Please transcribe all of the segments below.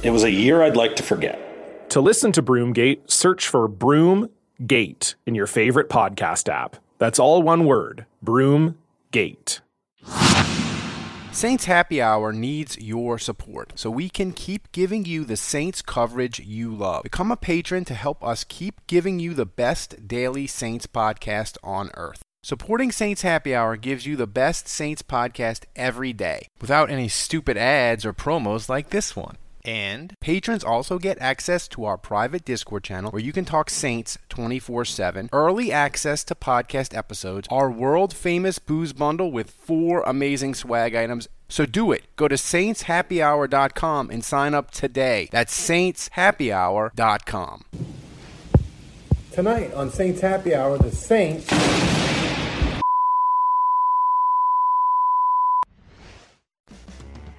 It was a year I'd like to forget. To listen to Broomgate, search for Broomgate in your favorite podcast app. That's all one word Broomgate. Saints Happy Hour needs your support so we can keep giving you the Saints coverage you love. Become a patron to help us keep giving you the best daily Saints podcast on earth. Supporting Saints Happy Hour gives you the best Saints podcast every day without any stupid ads or promos like this one. And patrons also get access to our private Discord channel where you can talk Saints 24 7, early access to podcast episodes, our world famous booze bundle with four amazing swag items. So do it. Go to saintshappyhour.com and sign up today. That's saintshappyhour.com. Tonight on Saints Happy Hour, the Saints.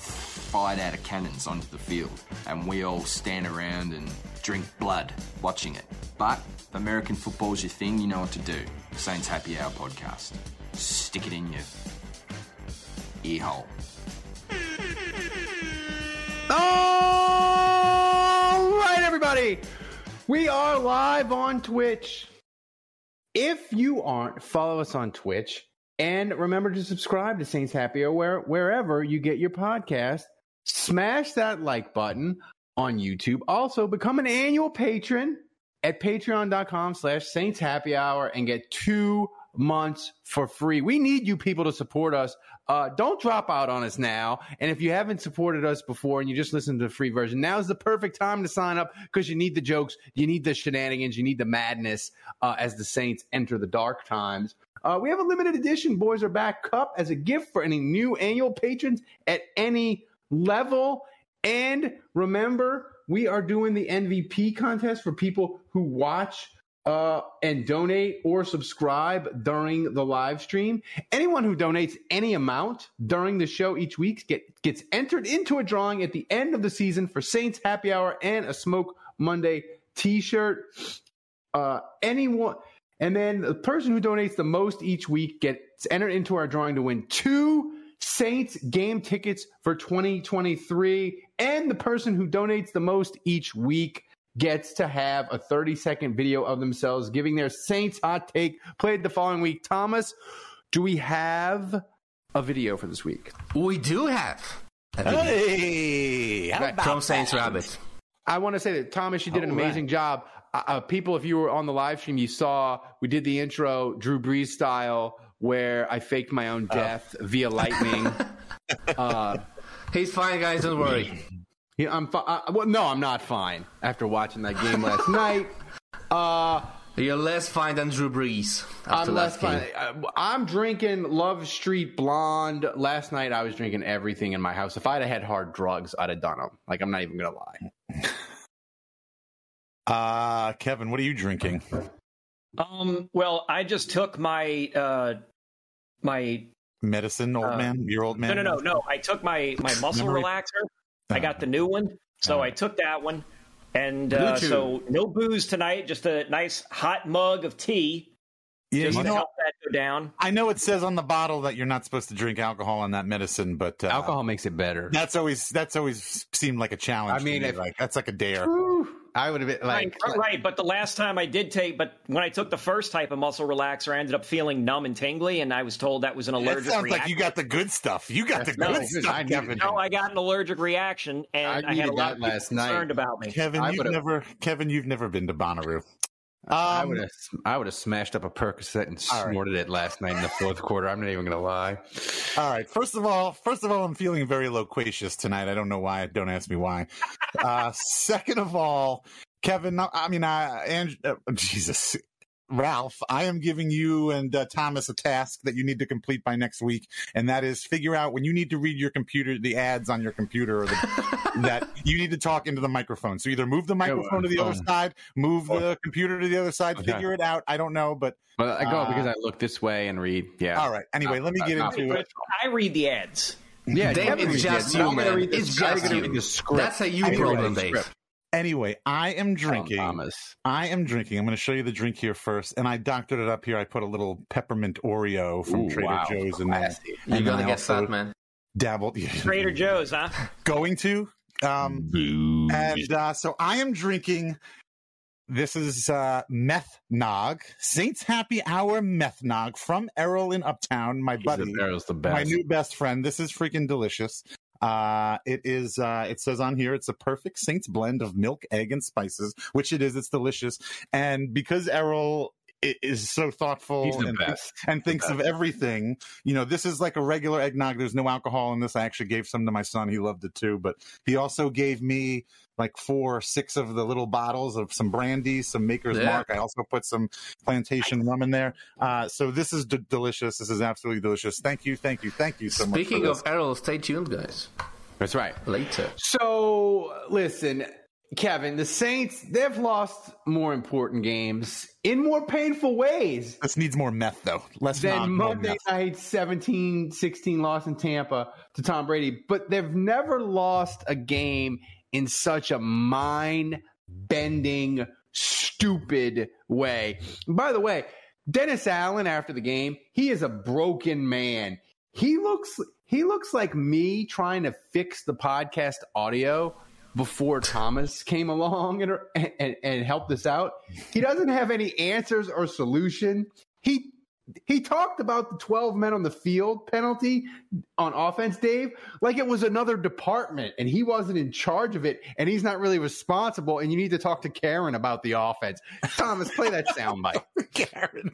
fired out of cannons onto the field, and we all stand around and drink blood watching it. But if American football's your thing, you know what to do. Saints Happy Hour podcast. Stick it in your ear hole. All right, everybody. We are live on Twitch. If you aren't, follow us on Twitch. And remember to subscribe to Saints Happy Hour where, wherever you get your podcast. Smash that like button on YouTube. Also, become an annual patron at patreon.com slash Saints Happy Hour and get two months for free. We need you people to support us. Uh, don't drop out on us now. And if you haven't supported us before and you just listened to the free version, now is the perfect time to sign up because you need the jokes, you need the shenanigans, you need the madness uh, as the Saints enter the dark times. Uh, we have a limited edition Boys Are Back cup as a gift for any new annual patrons at any level. And remember, we are doing the MVP contest for people who watch uh, and donate or subscribe during the live stream. Anyone who donates any amount during the show each week get, gets entered into a drawing at the end of the season for Saints Happy Hour and a Smoke Monday t-shirt. Uh, anyone, and then the person who donates the most each week gets entered into our drawing to win two Saints game tickets for 2023. And the person who donates the most each week gets to have a 30 second video of themselves giving their Saints hot take played the following week. Thomas, do we have a video for this week? We do have. Hey, how from Saints Rabbit. I want to say that Thomas, you did an amazing job. Uh, uh, people, if you were on the live stream, you saw we did the intro Drew Brees style where I faked my own death oh. via lightning. uh, He's fine, guys. Don't worry. Yeah, I'm fine. Uh, well, no, I'm not fine. After watching that game last night, uh, you're less fine than Drew Brees. I'm less fine. Uh, I'm drinking Love Street Blonde. Last night, I was drinking everything in my house. If I'd have had hard drugs, I'd have done them. Like I'm not even gonna lie. Uh, Kevin, what are you drinking? Um, well, I just took my uh my medicine, old uh, man, your old man. No, no, no, no. I took my my muscle Memory? relaxer. I got the new one, so oh. I took that one, and uh, so no booze tonight. Just a nice hot mug of tea, Yeah, just you to know, help that go down. I know it says on the bottle that you're not supposed to drink alcohol on that medicine, but uh, Alcohol makes it better. That's always that's always seemed like a challenge. I mean, to me. if- like that's like a dare. I would have been like, right, right, but the last time I did take, but when I took the first type of muscle relaxer, I ended up feeling numb and tingly, and I was told that was an That allergic sounds reaction. like you got the good stuff. You got the No, good stuff, I Kevin. no, I got an allergic reaction, and I I, had a lot of people last night. concerned about me. Kevin, I you've would've- never Kevin, you've never been to Bonnaroo. I Um, would have, I would have smashed up a Percocet and All right. snorted it last night in the fourth quarter. I'm not even gonna lie. All right. First of all, first of all, I'm feeling very loquacious tonight. I don't know why. Don't ask me why. Uh, second of all, Kevin, I mean, uh, and uh, Jesus, Ralph, I am giving you and uh, Thomas a task that you need to complete by next week, and that is figure out when you need to read your computer, the ads on your computer, or the, that you need to talk into the microphone. So either move the microphone to the other phone. side, move the computer to the other side, Okay. figure it out. I don't know, but But I go Uh, because I look this way and read. Yeah. all right. Anyway, let me get into it. I read the ads. Yeah, Dave, Kevin it's just you, I'm gonna man. read the- It's I'm just you. read the script. That's a you I'm gonna read problem, the Dave. script. Anyway, I am Come on, drinking. Thomas. I am drinking. I'm going to show you the drink here first, and I doctored it up here. I put a little peppermint Oreo from Ooh, Trader wow. Joe's in there. You're And gonna I get also fat, man. Dabbled. Trader Joe's, huh? Going to. Um, and uh, so I am drinking. This is uh, Meth Nog, Saints Happy Hour Meth Nog from Errol in Uptown, my buddy, Errol's the best. my new best friend. This is freaking delicious. Uh, it is. Uh, it says on here, it's a perfect Saints blend of milk, egg, and spices, which it is. It's delicious, and because Errol is so thoughtful and, and thinks of everything, you know, this is like a regular eggnog. There's no alcohol in this. I actually gave some to my son. He loved it too, but he also gave me like four, or six of the little bottles of some brandy, some Maker's Yeah. Mark. I also put some plantation rum in there. Uh, so this is d- delicious. This is absolutely delicious. Thank you, thank you, thank you so much. Speaking of Errol, stay tuned, guys. That's right. Later. So listen, Kevin, the Saints they've lost more important games in more painful ways this needs more meth though. Less than non- Monday night 17-16 loss in Tampa to Tom Brady. But they've never lost a game in such a mind bending, stupid way. By the way, Dennis Allen after the game, he is a broken man. He looks he looks like me trying to fix the podcast audio before Thomas came along and, and, and helped us out. He doesn't have any answers or solution. He he talked about the 12 men on the field penalty on offense, Dave, like it was another department and he wasn't in charge of it and he's not really responsible. And you need to talk to Karen about the offense. Thomas, play that soundbite. Karen.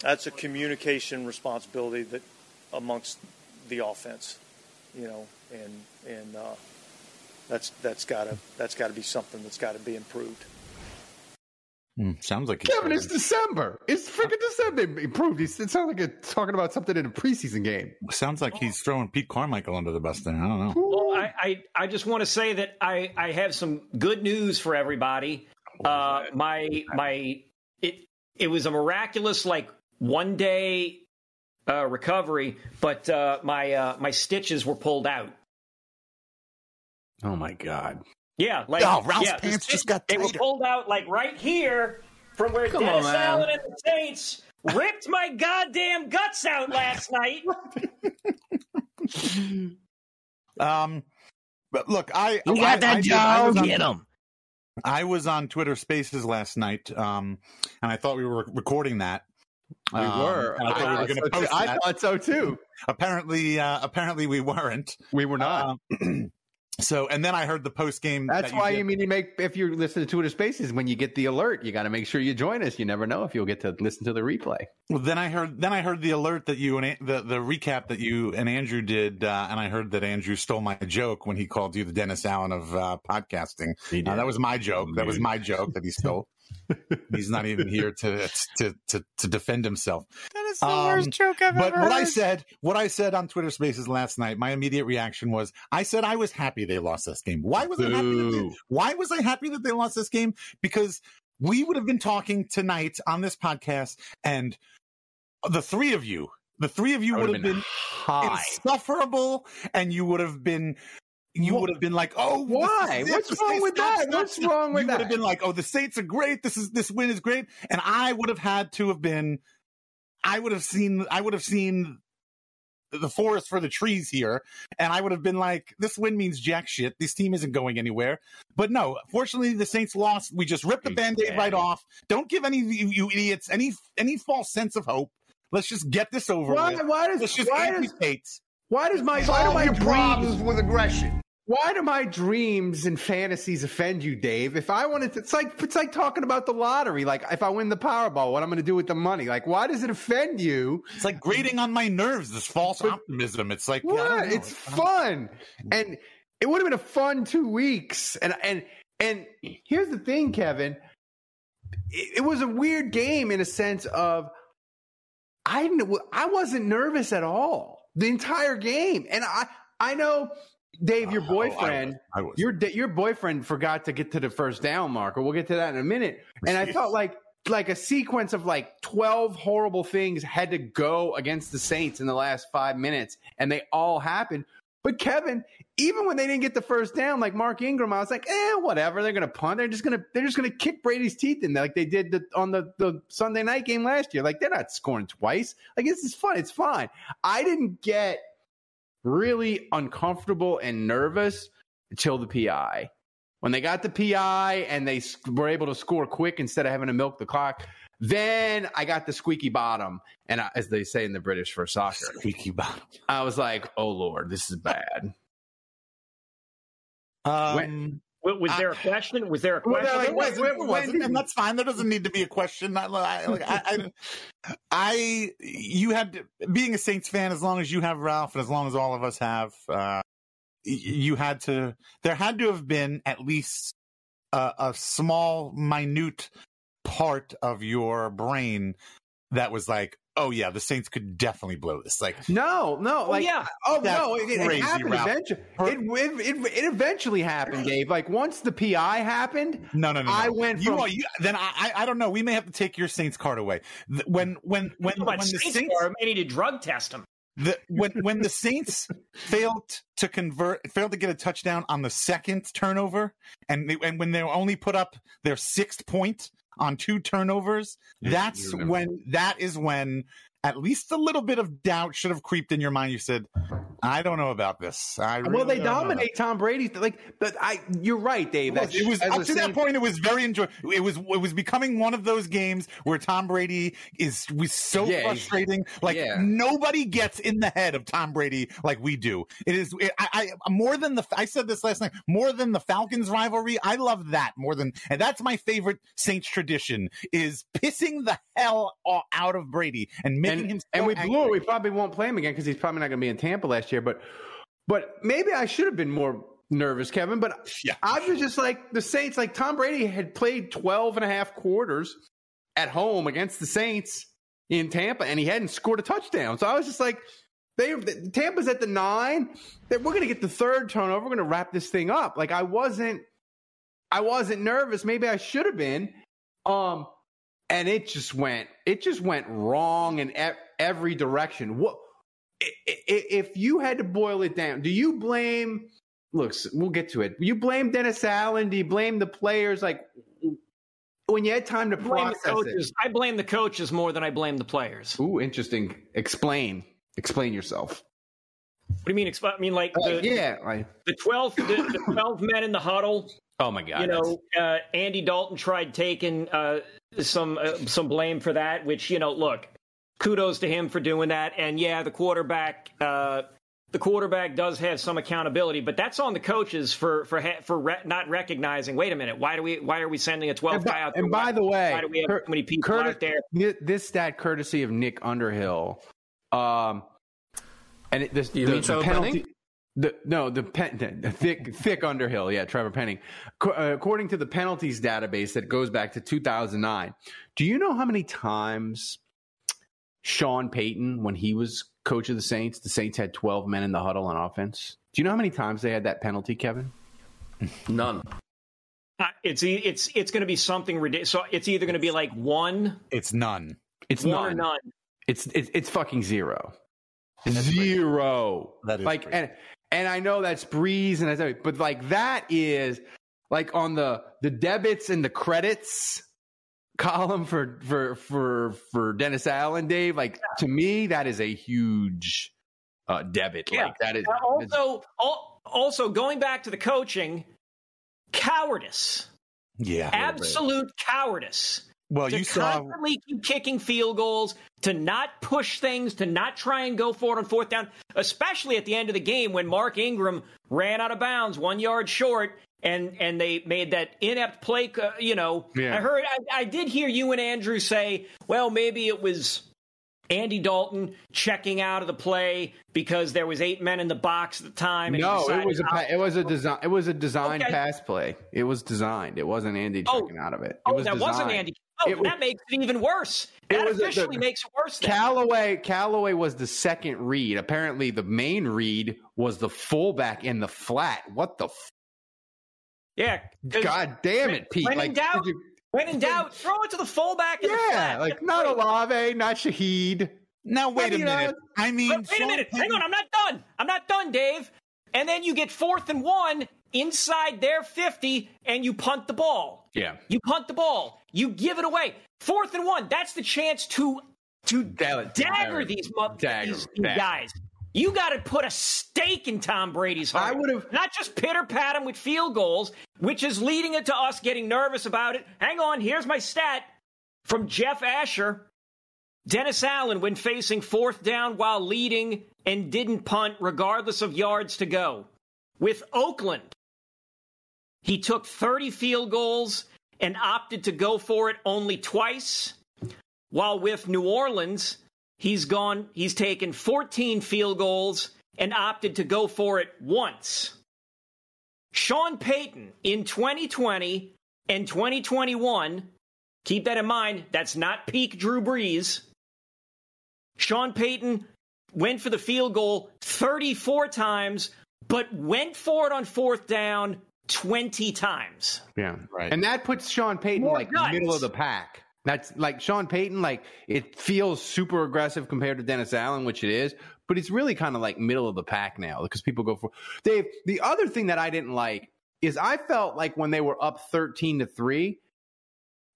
that's a communication responsibility that amongst the offense, you know, and and uh, that's that's gotta that's got to be something that's got to be improved. Mm, sounds like Kevin, it's December. It's freaking December. They improved. It sounds like it's talking about something in a preseason game. sounds like he's throwing Pete Carmichael under the bus there. I don't know. Well, I, I, I just want to say that I, I have some good news for everybody. Uh, my my it it was a miraculous like one day uh, recovery, but uh, my uh, my stitches were pulled out. Oh my God. Yeah, like Oh, Ralph's yeah, pants just got They were pulled out like right here from where Come Dennis on. Allen and the Saints ripped my goddamn guts out last night. Um, but look, I You I- got that, I did- I was on- Get him. I was on Twitter Spaces last night, um, and I thought we were recording that. We Um, were. and I thought we were going to so post too. I thought so too. Apparently, uh, apparently we weren't. We were not. Um, so, and then I heard the post game. That's why you mean you make if you listen to Twitter Spaces when you get the alert, you got to make sure you join us. You never know if you'll get to listen to the replay. Well, then I heard then I heard the alert that you and the the recap that you and Andrew did, uh, and I heard that Andrew stole my joke when he called you the Dennis Allen of uh, podcasting. Uh, that was my joke. That was my joke that he stole. He's not even here to to to, to defend himself. That is the worst um, joke I've but ever what I said, what I said on Twitter Spaces last night, my immediate reaction was, I said I was happy they lost this game. Why was I happy? That they, why was I happy that they lost this game? Because we would have been talking tonight on this podcast, and the three of you, the three of you would would've been been insufferable, and you would have been you would have been like, "Oh, why? What's wrong with that? What's wrong with you that?" You would have been like, "Oh, the Saints are great. This is this win is great," and I would have had to have been. I would have seen. I would have seen the forest for the trees here, and I would have been like, "This win means jack shit. This team isn't going anywhere." But no, fortunately, the Saints lost. We just ripped the band-aid right off. Don't give any you, you idiots any any false sense of hope. Let's just get this over Why- with. why does- Let's just why amputate. Why does my why do Solve my your dreams problems with aggression? Why do my dreams and fantasies offend you, Dave? If I wanted to, it's like it's like talking about the lottery. Like if I win the Powerball, what I'm going to do with the money? Like why does it offend you? It's like grating on my nerves. This false optimism. It's like What? It's fun, and it would have been a fun two weeks. And and and here's the thing, Kevin. It, it was a weird game in a sense of I didn't, I wasn't nervous at all the entire game, and I I know. Dave, your boyfriend, I was. your your boyfriend forgot to get to the first down marker. We'll get to that in a minute. And I felt like like a sequence of like 12 horrible things had to go against the Saints in the last 5 minutes and they all happened. But Kevin, even when they didn't get the first down like Mark Ingram, I was like, "Eh, whatever. They're going to punt. They're just going to they're just going to kick Brady's teeth in like they did the, on the the Sunday night game last year. Like they're not scoring twice. Like this is fun. It's fine. I didn't get really uncomfortable and nervous until the PI. When they got the PI and they were able to score quick instead of having to milk the clock, then I got the squeaky bottom, and I, as they say in the British for soccer, squeaky bottom. I was like, "Oh Lord, this is bad." Um, Was, was there a question? Was there a Well, question? There wasn't, there wasn't, and that's fine. There doesn't need to be a question. I, I, like, I, I, I- you had to, being a Saints fan as long as you have Ralph, and as long as all of us have, uh, you had to. There had to have been at least a, a small, minute part of your brain that was like, "Oh yeah, the Saints could definitely blow this." Like, No, no, Oh, like yeah. oh no, it, it happened Ralph. eventually. It, it, it, it eventually happened, Dave. Like once the PI happened, No, no, no. no. I went You, from are- you then I, I I don't know. We may have to take your Saints card away. Th- When when when when about the Saints Saints score, I need to drug test them. the when when the Saints failed to convert failed to get a touchdown on the second turnover and they, and when they only put up their sixth point on two turnovers, that's when that is when at least a little bit of doubt should have creeped in your mind. You said, "I don't know about this." I well, they dominate Tom Brady. Like, but I, you're right, Dave. It was, it was up to that point. It was very enjoyable. It was it was becoming one of those games where Tom Brady is was so Yeah, frustrating. Like yeah. nobody gets in the head of Tom Brady like we do. It is it, I, I more than the I said this last night. More than the Falcons rivalry, I love that more than and that's my favorite Saints tradition is pissing the hell out of Brady and making and, him. so and we blew it. We probably won't play him again because he's probably not going to be in Tampa last year. But, but maybe I should have been more nervous, Kevin. But Yeah. I was just like the Saints. Like Tom Brady had played 12 and a half quarters at home against the Saints in Tampa, and he hadn't scored a touchdown. So I was just like, they Tampa's at the nine. That we're going to get the third turnover. We're going to wrap this thing up. Like I wasn't, I wasn't nervous. Maybe I should have been. Um, and it just went, it just went wrong in e- every direction. What i- i- if you had to boil it down? Do you blame? Looks, we'll get to it. You blame Dennis Allen? Do you blame the players? Like when you had time to Blame the process coaches. I blame the coaches more than I blame the players. Ooh, interesting. Explain. Explain yourself. What do you mean? exp- I mean, like Uh, the, yeah. Like, the twelve, the, the twelve men in the huddle. oh my God. you know, uh, Andy Dalton tried taking uh, some uh, some blame for that. Which you know, look, kudos to him for doing that. And yeah, the quarterback, uh, the quarterback does have some accountability, but that's on the coaches for for ha- for re- not recognizing. Wait a minute, why do we why are we sending a twelve guy out? there? and by Why- the way, why do we have Cur- so many people Curtis- out there? This stat courtesy of Nick Underhill. Um, and it, this, You the, mean the Trevor penalty. Penning? The, no, the, pen, the thick thick Underhill, yeah, Trevor Penning. Co- uh, according to the penalties database that goes back to 2009, do you know how many times Sean Payton, when he was coach of the Saints, the Saints had 12 men in the huddle on offense? Do you know how many times they had that penalty, Kevin? None. Uh, it's e- it's it's going to be something ridiculous. So it's either going to be like one, It's none. It's one none. or none. It's it's it's fucking zero. Zero. That is like crazy. and And I know that's Brees and I that's but like that is like on the the debits and the credits column for for for for Dennis Allen, Dave. Like to me, that is a huge uh, debit. Yeah. Like that is Uh, also, al- also going back to the coaching, cowardice, Yeah. absolute cowardice. Well, to you saw constantly keep kicking field goals, to not push things, to not try and go for it on fourth down, especially at the end of the game when Mark Ingram ran out of bounds one yard short. And and they made that inept play. Uh, you know, Yeah. I heard. I, I did hear you and Andrew say, well, maybe it was Andy Dalton checking out of the play because there was eight men in the box at the time. No, it was a pa- it was a design it was a designed Okay. pass play. It was designed. It wasn't Andy Oh. checking out of it. It Oh, was that wasn't. Andy. Oh, It was- that makes it even worse. That was a- the- officially makes it worse. Then. Callaway Callaway was the second read. Apparently, the main read was the fullback in the flat. What the? F- Yeah. 'cause God damn it, Pete! When like, in doubt, you- when in doubt, throw it to the fullback. In the yeah, flat. like not great. Olave, not Shaheed. Now wait a minute. Uh, I mean, Wait, wait a minute. Hang on. I'm not done. I'm not done, Dave. And then you get fourth and one inside their 50 and you punt the ball. Yeah, You punt the ball. You give it away. Fourth and one. That's the chance to to Dagger- dagger these, Dagger. these, these Dagger. guys. You got to put a stake in Tom Brady's heart. I would've- not just pitter pat him with field goals, which is leading it to us getting nervous about it. Hang on, here's my stat from Jeff Asher. Dennis Allen, when facing fourth down while leading and didn't punt, regardless of yards to go. With Oakland, he took 30 field goals and opted to go for it only twice. While with New Orleans, he's gone, he's taken 14 field goals and opted to go for it once. Sean Payton in 2020 and 2021, keep that in mind, that's not peak Drew Brees. Sean Payton went for the field goal 34 times, but went for it on fourth down 20 times. yeah, Right. And that puts Sean Payton More like guts. middle of the pack. That's like Sean Payton, like it feels super aggressive compared to Dennis Allen, which it is, but it's really kind of like middle of the pack now because people go for Dave. The other thing that I didn't like is I felt like when they were up 13 to 3,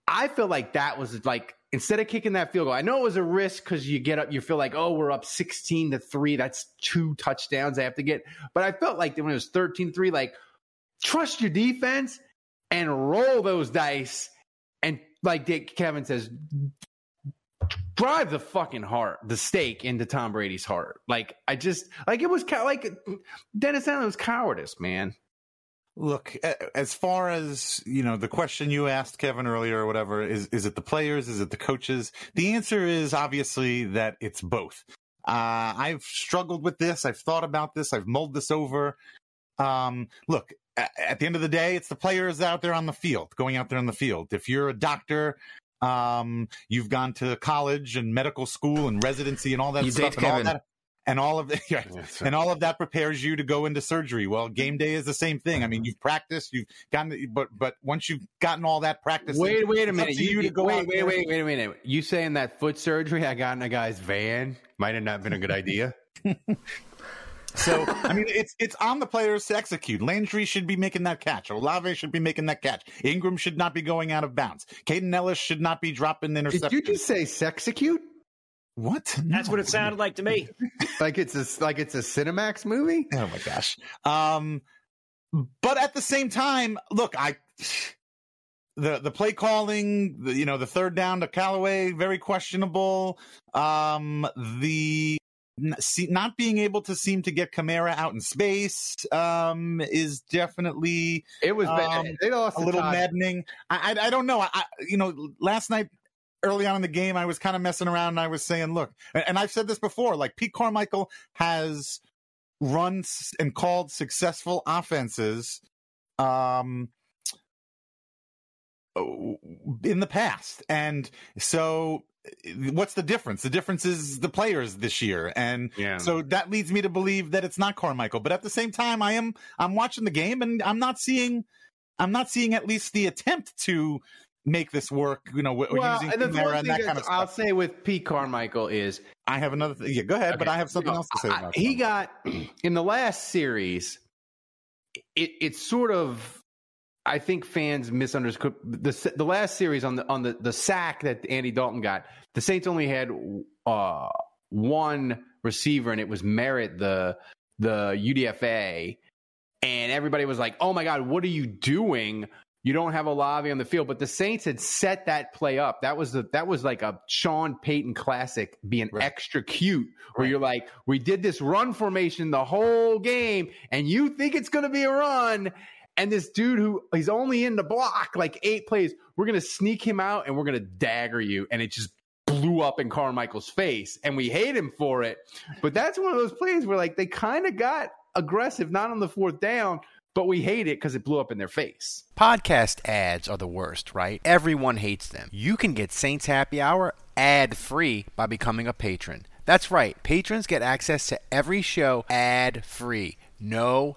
I feel like that was like instead of kicking that field goal, I know it was a risk because you get up, you feel like, oh, we're up 16 to 3. That's two touchdowns I have to get. But I felt like when it was 13 3, like trust your defense and roll those dice. And like Dick Kevin says, drive the fucking heart, the stake into Tom Brady's heart. Like I just like it was like Dennis Allen was cowardice, man. Look, as far as you know, the question you asked Kevin earlier or whatever is: is it the players? Is it the coaches? The answer is obviously that it's both. Uh, I've struggled with this. I've thought about this. I've mulled this over. Um, look, at the end of the day, it's the players out there on the field, going out there on the field. If you're a doctor, um, you've gone to college and medical school and residency and all that You stuff, did, and all Kevin. that, and all of the, yeah, and all of that prepares you to go into surgery. Well, game day is the same thing. I mean, you've practiced, you've gotten, but but once you've gotten all that practice, Wait, wait a minute. You, you to go wait, wait, wait, wait a minute. You saying that foot surgery I got in a guy's van might have not been a good idea? So I mean, it's it's on the players to execute. Landry should be making that catch. Olave should be making that catch. Ingram should not be going out of bounds. Kaden Elliss should not be dropping interceptions. Did you just say sexecute? what? That's what it sounded like to me. Like it's a like it's a Cinemax movie? Oh my gosh. Um, but at the same time, look, I the the play calling, the, you know, the third down to Callaway, very questionable. Um, the n- see, not being able to seem to get Kamara out in space um, is definitely It was Um. They lost a little Todd. maddening. I, I I don't know. I, I you know last night early on in the game I was kind of messing around and I was saying, look, and, and I've said this before. Like Pete Carmichael has run and called successful offenses. Um. In the past, and so what's the difference? The difference is the players this year, and Yeah. so that leads me to believe that it's not Carmichael. But at the same time, I am I'm watching the game, and I'm not seeing I'm not seeing at least the attempt to make this work. You know, well, using one and that kind of I'll say with Pete Carmichael is I have another. thing. yeah, go ahead. But I have something else to say I- he got in the last series. It it's sort of. I think fans misunderstood the the last series on the on the the sack that Andy Dalton got. The Saints only had uh, one receiver, and it was Merritt, the the UDFA, and everybody was like, "Oh my God, what are you doing?" You don't have a Olave on the field, but the Saints had set that play up. That was the that was like a Sean Payton classic, being extra cute, where you're like, we did this run formation the whole game, and you think it's going to be a run, and this dude who he's only in the block like eight plays, we're to sneak him out and we're to dagger you, and it just blew up in Carmichael's face, and we hate him for it. But that's one of those plays where like they kind of got aggressive, not on the fourth down, but we hate it because it blew up in their face. Podcast ads are the worst, right? Everyone hates them. You can get Saints Happy Hour ad free by becoming a patron. That's right, patrons get access to every show ad free. No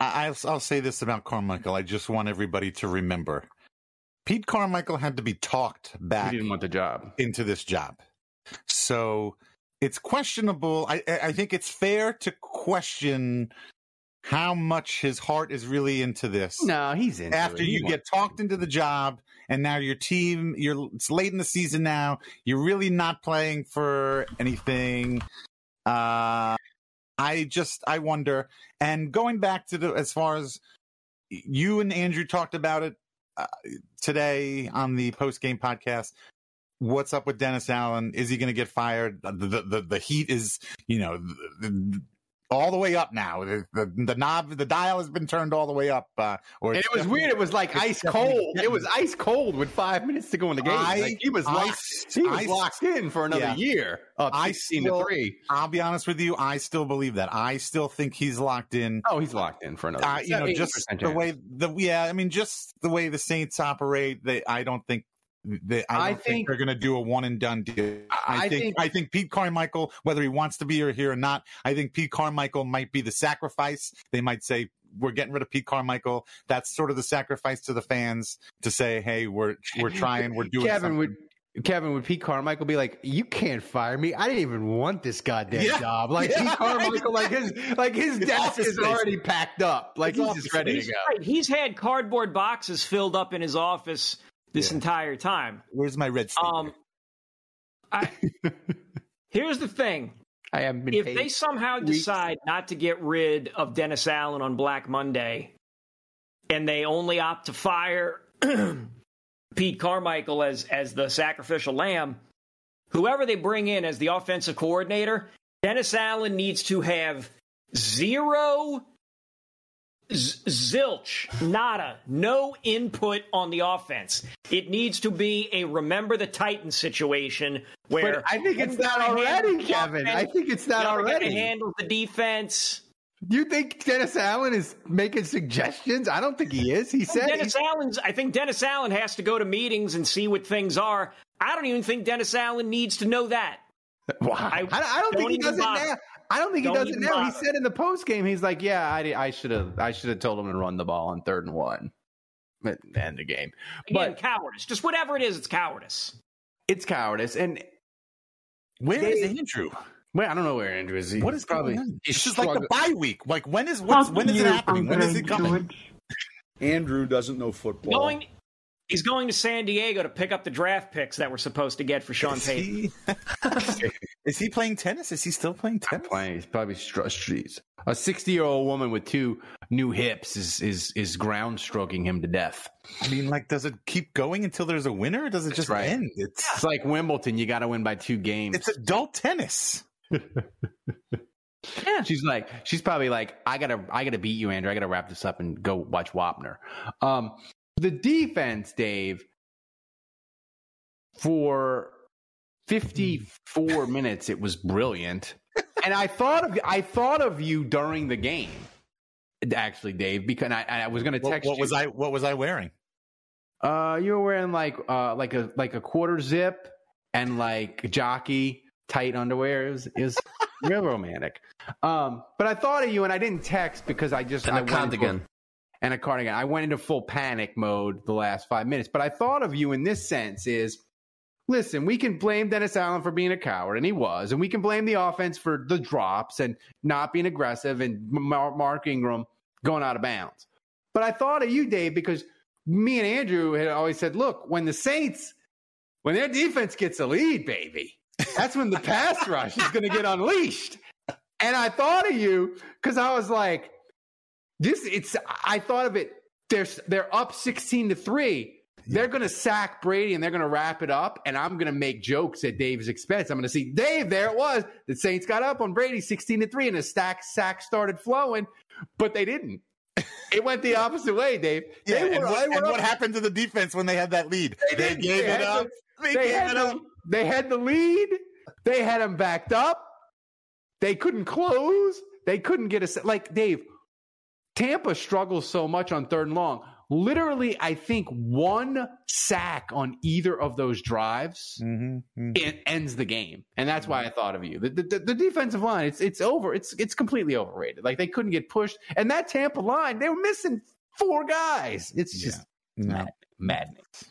I, I'll, I'll say this about Carmichael. I just want everybody to remember Pete Carmichael had to be talked back He didn't want the job. into this job. So it's questionable. I, I think it's fair to question how much his heart is really into this. No, he's into After it. You wants- get talked into the job, and now your team, you're it's late in the season now. You're really not playing for anything. Uh, I just I wonder. And going back to the as far as you and Andrew talked about it uh, today on the post game podcast. What's up with Dennis Allen? Is he going to get fired? The, the the heat is you know all the way up now. The, the the knob the dial has been turned all the way up. Uh, or And it was weird. It was like ice cold. It was ice cold with five minutes to go in the game. I- like he was I- locked. he was I- locked in for another Yeah. year. Up I still- three. I'll be honest with you. I still believe that. I still think he's locked in. Oh, he's locked in for another. Uh, you know, just the way the yeah. I mean, just the way the Saints operate. They, I don't think. They, I, I don't think, think- they're going to do a one and done deal. I, I think, think- I think Pete Carmichael, whether he wants to be here or not, I think Pete Carmichael might be the sacrifice. They might say we're getting rid of Pete Carmichael. That's sort of the sacrifice to the fans to say, hey, we're we're trying, we're doing. Kevin something. would. Kevin would Pete Carmichael be like, "You can't fire me. I didn't even want this goddamn Yeah. job." Like Yeah. Pete Carmichael, like his like his His desk is space. already packed up. Like His he's just ready He's, to go. he's had cardboard boxes filled up in his office this Yeah. entire time. Where's my red sticker? Um, I, here's the thing: I haven't been if they somehow weeks. decide not to get rid of Dennis Allen on Black Monday, and they only opt to fire Pete Carmichael as as the sacrificial lamb, whoever they bring in as the offensive coordinator, Dennis Allen needs to have zero. Z- Zilch, nada, no input on the offense. It needs to be a remember the Titans situation where But I think it's that already, Kevin. I think it's that already. handle the defense. You think Dennis Allen is making suggestions? I don't think he is. He said Dennis Allen's. I think Dennis Allen has to go to meetings and see what things are. I don't even think Dennis Allen needs to know that. Wow. I- I, I don't think he don't does it now. I don't think Don't he does it even now. He said in the post game, he's like, "Yeah, I, I should have, I should have told him to run the ball on third and one." But end the game. Again, But cowardice. Just whatever it is, it's cowardice. it's cowardice. And Where is they- Andrew? well, I don't know where Andrew is. He- What is probably? going on? It's just like the struggling. bye week. Like when is what's when is it happening? When is it coming? Andrew doesn't know football. Going, he's going to San Diego to pick up the draft picks that we're supposed to get for Sean Is Payton. he, is he playing tennis? Is he still playing tennis? playing. He's probably str- streets. A sixty-year-old woman with two new hips is is is ground stroking him to death. I mean, like, does it keep going until there's a winner? Or does it just right. end? It's It's like Wimbledon. You got to win by two games. it's adult tennis. Yeah. She's like, she's probably like, I gotta, I gotta beat you, Andrew. I gotta wrap this up and go watch Wapner. Um, the defense, Dave. for 54 minutes it was brilliant. And I thought of I thought of you during the game. Actually, Dave, because I, I was going to What, text what you. was I? What was I wearing? Uh, you were wearing like uh like a like a quarter zip and like jockey tight underwear. It was, it was real romantic. Um, but I thought of you and I didn't text because I just And I went cardigan. And a cardigan. I went into full panic mode the last five minutes. But I thought of you in this sense is listen, we can blame Dennis Allen for being a coward, and he was, and we can blame the offense for the drops and not being aggressive and Mark Ingram going out of bounds. But I thought of you, Dave, because me and Andrew had always said, look, when the Saints, when their defense gets a lead, baby, that's when the pass rush is going to get unleashed. And I thought of you because I was like, this, it's, I thought of it, they're, they're up 16 to three. They're going to sack Brady and they're going to wrap it up. And I'm going to make jokes at Dave's expense. I'm going to see Dave, there it was. The Saints got up on Brady 16 to three and the stack sack started flowing, but they didn't. It went the opposite way, Dave. Yeah, They and, what, and what happened to the defense when they had that lead? They, didn't. gave They it up. the- they, they gave had it the- up. They had the lead. They had them backed up. They couldn't close. They couldn't get a like Dave. Tampa struggles so much on third and long. Literally, I think one sack on either of those drives Mm-hmm. it ends the game, and that's why I thought of you. The, the, the defensive line, it's it's over. It's it's completely overrated. Like they couldn't get pushed, and that Tampa line, they were missing four guys. It's just No. mad, madness.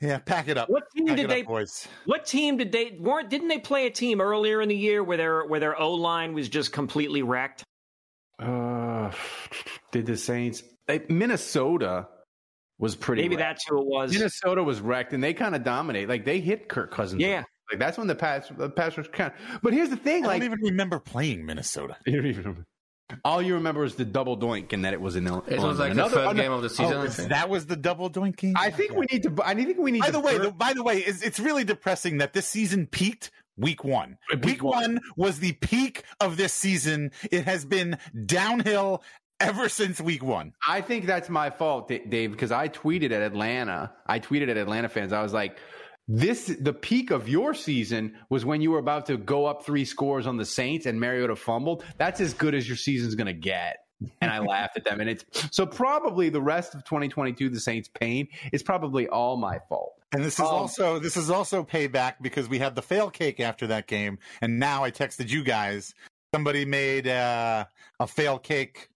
Yeah, pack it up. What team Pack did they? up, boys? What team did they? weren't Didn't they play a team earlier in the year where their where their O line was just completely wrecked? Uh, did the Saints? Minnesota was pretty. Maybe wrecked. that's who it was. Minnesota was wrecked, and they kind of dominate. Like they hit Kirk Cousins. Yeah. like that's when the pass the pass rush kind. But here's the thing: I like don't even remember playing Minnesota. you don't even remember. All you remember is the double doink, and that it was in. It was like the third game of the season. Oh, that was the double doinking. I think we need to. I think we need. By to the way, the, by the way, it's, it's really depressing that this season peaked week one. Week, one. was the peak of this season. It has been downhill ever since week one. I think that's my fault, Dave, because I tweeted at Atlanta. I tweeted at Atlanta fans. I was like, "This, the peak of your season was when you were about to go up three scores on the Saints and Mariota fumbled. That's as good as your season's going to get." And I laughed at them. And it's so probably the rest of 2022, the Saints' pain is probably all my fault. And this is Um, also this is also payback because we had the fail cake after that game, and now I texted you guys. Somebody made uh, a fail cake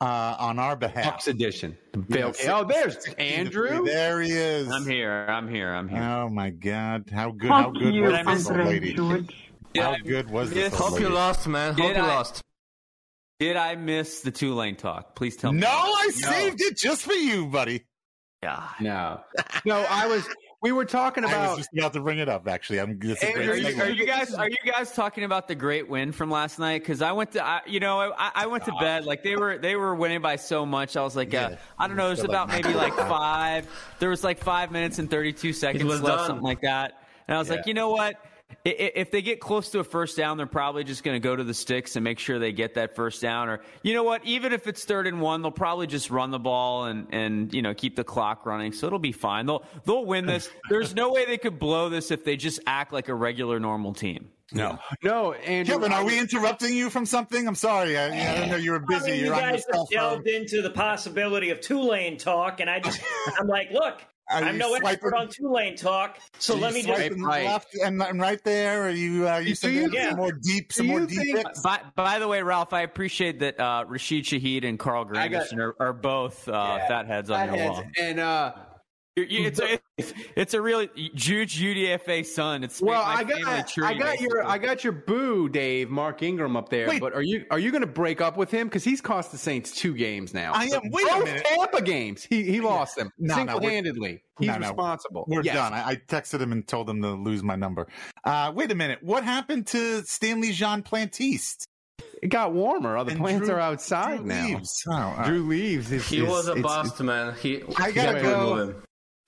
uh, on our behalf. Bucks edition. Yeah, oh, there's Andrew. There he is. I'm here. I'm here. I'm here. Oh my God! How good? How good was this old lady? How good was this? Hope you lost, man. Hope Did you I- lost. Did I miss the Tulane talk? Please tell me. No, I saved it just for you, buddy. Yeah. No, no, I was. We were talking I was about. just about to bring it up. Actually, I'm. This is a Are great you, are you guys are you guys talking about the great win from last night? Because I went to I, you know I, I went to bed like they were they were winning by so much. I was like uh, I don't know. It was about like- maybe like five. There was like five minutes and thirty two seconds left, done. something like that. And I was like, you know what? I- i- If they get close to a first down, they're probably just going to go to the sticks and make sure they get that first down. Or you know what? Even if it's third and one, they'll probably just run the ball and and you know keep the clock running. So it'll be fine. They'll they'll win this. There's no way they could blow this if they just act like a regular normal team. No, No, Andrew. Kevin, are we interrupting you from something? I'm sorry. I, I didn't know you were I busy. mean, you You're on guys have delved into the possibility of Tulane talk, and I just I'm like, look, Are I'm you no expert on Tulane talk, so let me just. swiping Right. left and, and right there. Are you? Uh, you Do sending you some more deep, some do more deep think- By, by the way, Ralph, I appreciate that uh, Rashid Shaheed and Carl I got- Granderson are, are both uh, Yeah. fatheads on your wall. And uh, You- you- It's a, it's, it's a really Juge UDFA son. It's well, I got tree, I got your. I got your boo, Dave, Mark Ingram up there. Wait. But are you are you going to break up with him because he's cost the Saints two games now? I am. Wait a Both minute. Tampa games, he he lost them No, no, single handedly. he's no, no. responsible. We're Yes. done. I, I texted him and told him to lose my number. Uh, wait a minute. What happened to Stanley Jean Plantiste? It got warmer. All the And plants Drew- are outside Drew now. leaves. Oh, all right. Drew leaves. It's, He it's- was a it's- bust, man. He. I gotta got go.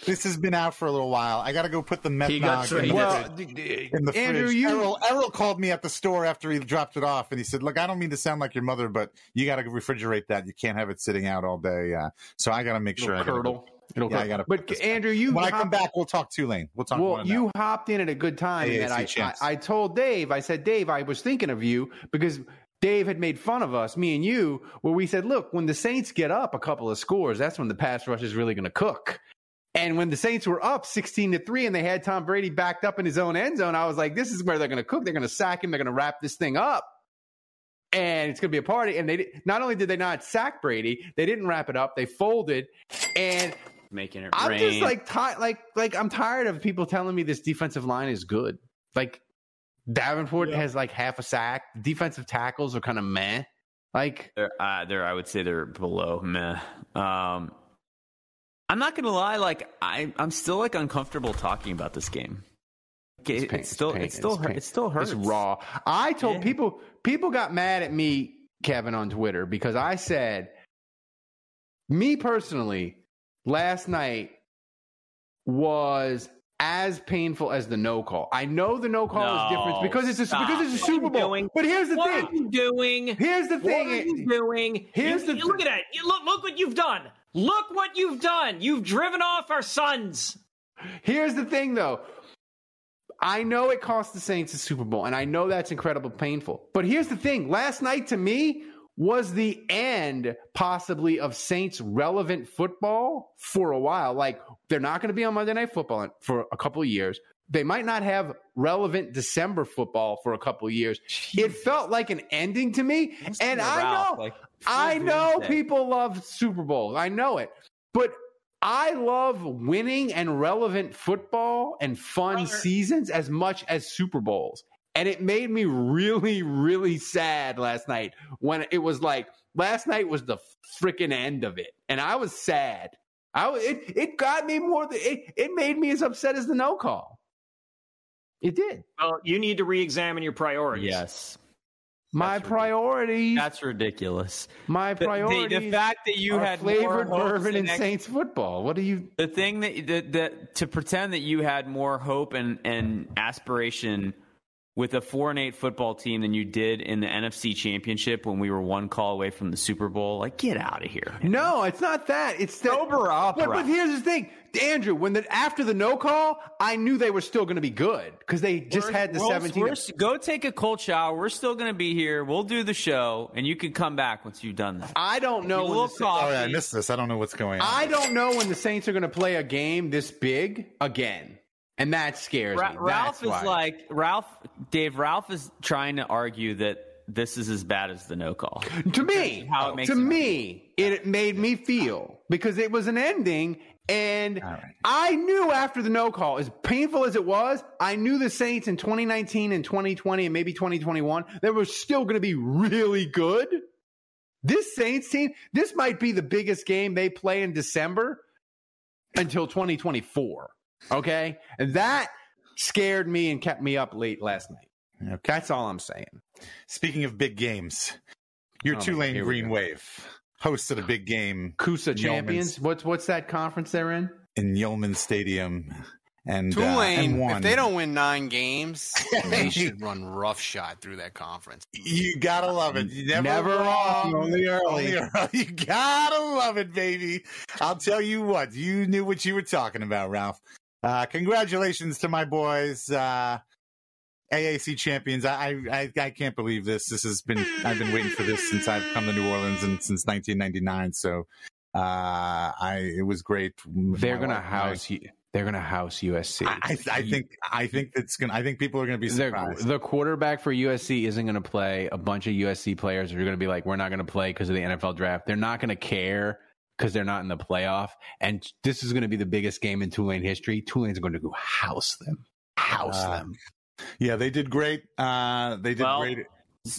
Rid of him. This has been out for a little while. I got to go put the He got metnog in the, Well, fridge- d- d- in the Andrew, fridge. you Errol, Errol called me at the store after he dropped it off, and he said, "Look, I don't mean to sound like your mother, but you got to refrigerate that. You can't have it sitting out all day. Uh, so I got to make sure I gotta curdle. It'll Yeah. I gotta but put this Andrew, you when I come back, we'll talk Tulane. We'll talk. Well, you that. hopped in at a good time, and AAC then I, I. I told Dave, I said, Dave, I was thinking of you because Dave had made fun of us, me and you, where we said, look, when the Saints get up a couple of scores, that's when the pass rush is really going to cook. And when the Saints were up 16 to 3 and they had Tom Brady backed up in his own end zone, I was like, this is where they're going to cook. They're going to sack him. They're going to wrap this thing up. And it's going to be a party. And they not only did they not sack Brady, they didn't wrap it up. They folded. And Making it I'm rain. just like ti- like like I'm tired of people telling me this defensive line is good. Like Davenport has like half a sack. Defensive tackles are kind of meh. Like They're, uh, they're, I would say they're below meh. Um, I'm not gonna lie, like I, I'm still like uncomfortable talking about this game. It's It, pain- it's still, it's pain- it's still, it's it still hurts. It's raw. I told Yeah. people people got mad at me, Kevin, on Twitter because I said, me personally, last night was as painful as the no call. I know the no call is different because it's a stop. because it's a What Super Bowl. doing? But here's the what thing. are you doing? Here's the thing. What are you doing? Here's You- the you- look at that. You look, look what you've done. Look what you've done. You've driven off our sons. Here's the thing, though. I know it cost the Saints a Super Bowl, and I know that's incredibly painful. But here's the thing last night to me was the end, possibly, of Saints relevant football for a while. Like, they're not going to be on Monday Night Football for a couple of years. They might not have relevant December football for a couple of years. It felt like an ending to me. And I Ralph, know, like, I know people love Super Bowls. I know it. But I love winning and relevant football and fun seasons as much as Super Bowls. And it made me really, really sad last night when it was like last night was the freaking end of it, and I was sad. I was, it it got me more. Than, it it made me as upset as the no call. It did. Well, you need to re-examine your priorities. Yes. My priorities. That's ridiculous. My The- the- priorities. The, fact that you had flavored more hopes bourbon the and Saints football. What do you? The thing that, that that to pretend that you had more hope and and aspiration with a four and eight football team than you did in the NFC Championship when we were one call away from the Super Bowl, like get out of here. No, it's not that. It's that. Sober up, But, but here's the thing, Andrew. When the after the no call, I knew they were still going to be good because they just We're- had the we're- 17. we're- go take a cold shower. We're still going to be here. We'll do the show, and you can come back once you've done that. I don't know. A when the Oh, yeah, I missed this. I don't know what's going on. I don't know when the Saints are going to play a game this big again, and that scares Ra- me. Ralph That's is why. like Ralph. Dave Ralph is trying to argue that this is as bad as the no call. to me, How it makes to him me, it made me feel because it was an ending, and I knew after the no call, as painful as it was, I knew the Saints in 2019 and 2020 and maybe 2021 they were still going to be really good. This Saints team, this might be the biggest game they play in December until 2024. Okay, and that scared me and kept me up late last night. That's all I'm saying. Speaking of big games, your Oh, my- Tulane Green go. Wave hosted a big game. Kusa champions. Yulman's- What's what's that conference they're in? in Yulman Stadium, and uh, Tulane, and if they don't win nine games, they should run roughshod through that conference. You gotta love it. You never, Never wrong. wrong, only early. early. You gotta love it, baby. I'll tell you what. You knew what you were talking about, Ralph. Uh, congratulations to my boys, uh, AAC champions. I, I I can't believe this. This has been I've been waiting for this since I've come to New Orleans and since 1999. So uh, I it was great. They're gonna house you. They're gonna house USC. I, I think I think it's gonna. I think people are gonna be surprised. the quarterback for USC isn't going to play. A bunch of USC players are going to be like, "We're not going to play because of the NFL draft." They're not going to care because they're not in the playoff. And this is going to be the biggest game in Tulane history. Tulane's going to go house them, house Uh, them. Yeah, they did great. Uh, they did Well, great.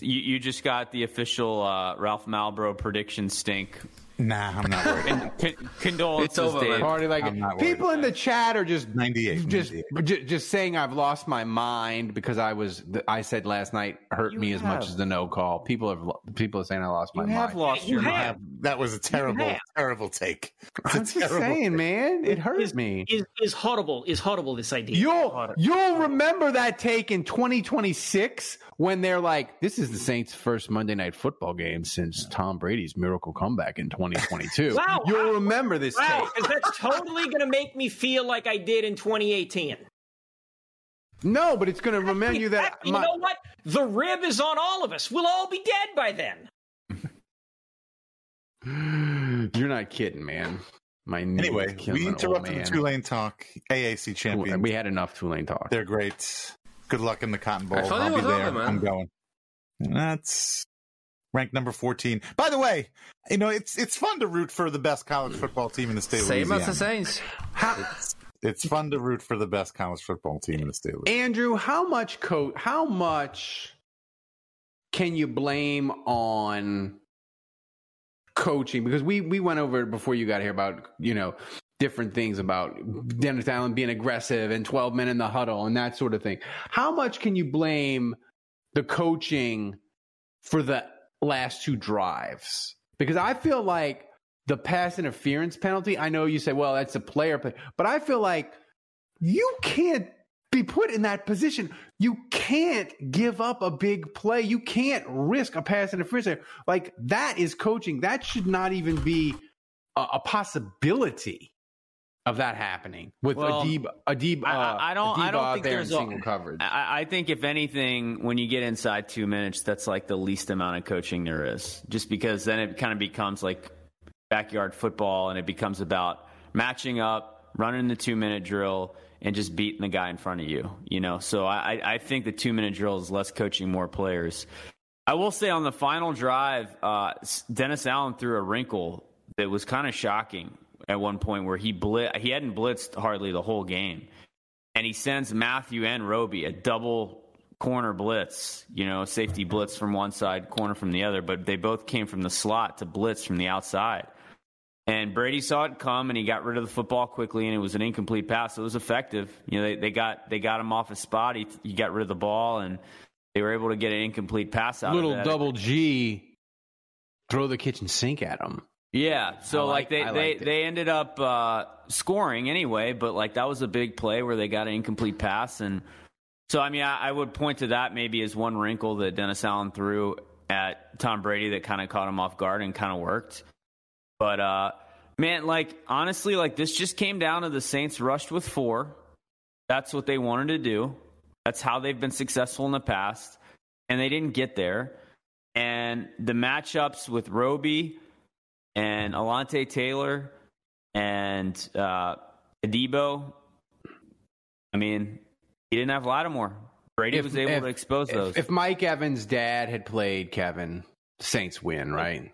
You, you just got the official uh, Ralph Malbro prediction stink. Nah, I'm not worried. Con- con- condolences, It's over, Dave. man. Party like I'm not people in the chat are just 98. just 98. ju- just saying I've lost my mind because I was I said last night hurt You me as much as the no call. People have people are saying I lost my You mind. have lost You your have. mind. That was a terrible, terrible take. It's I'm a just terrible saying, man, it hurt Is, me. is is horrible? Is horrible? This idea. You'll you'll remember that take in 2026 when they're like, "This is the Saints' first Monday Night Football game since Tom Brady's miracle comeback in 2022. Wow, You'll wow, remember this Wow, tape. because that's totally going to make me feel like I did in 2018. No, but it's going to remind you that you my- know what? The rib is on all of us. We'll all be dead by then. You're not kidding, man. My Anyway, we interrupted the man. Tulane talk. AAC champion. We had enough Tulane talk. They're great. Good luck in the Cotton Bowl. I I'll be there. over. I'm going. That's ranked number 14. By the way, you know it's it's fun to root for the best college football team in the state of Same as the Saints. It's, it's fun to root for the best college football team in the state of Andrew, how much coach? How much can you blame on coaching? Because we we went over it before you got here about you know different things about Dennis Allen being aggressive and twelve men in the huddle and that sort of thing. How much can you blame the coaching for the last two drives? Because I feel like the pass interference penalty. I know you say, well, that's a player, play, but I feel like you can't be put in that position. You can't give up a big play. You can't risk a pass interference. Like that is coaching. That should not even be a, a possibility of that happening with Well, Adib. Adib. Uh, I, I- don't. I don't think there there's a- single coverage. I, I think if anything, when you get inside two minutes, that's like the least amount of coaching there is. Just because then it kind of becomes like backyard football, and it becomes about matching up, running the two minute drill, and just beating the guy in front of you. You know. So I, I- I think the two minute drill is less coaching, more players. I will say on the final drive, uh, Dennis Allen threw a wrinkle that was kind of shocking at one point where he blit he hadn't blitzed hardly the whole game, and he sends Mathieu and Roby a double corner blitz, you know, safety blitz from one side, corner from the other, but they both came from the slot to blitz from the outside. And Brady saw it come, and he got rid of the football quickly, and it was an incomplete pass. It was effective. You know, they, they got they got him off his spot. He, he got rid of the ball, and they were able to get an incomplete pass out Little double G. Throw the kitchen sink at him. Yeah, so I like, they I they, they ended up uh, scoring anyway, but like that was a big play where they got an incomplete pass, and so I mean I, I would point to that maybe as one wrinkle that Dennis Allen threw at Tom Brady that kind of caught him off guard and kind of worked. But uh, man, like honestly, like this just came down to the Saints rushed with four. That's what they wanted to do. That's how they've been successful in the past, and they didn't get there. And the matchups with Roby and Alontae Taylor and uh, Adebo. I mean, he didn't have Lattimore. Brady was able if- to expose if- those. If Mike Evans' dad had played Kevin, Saints win, right?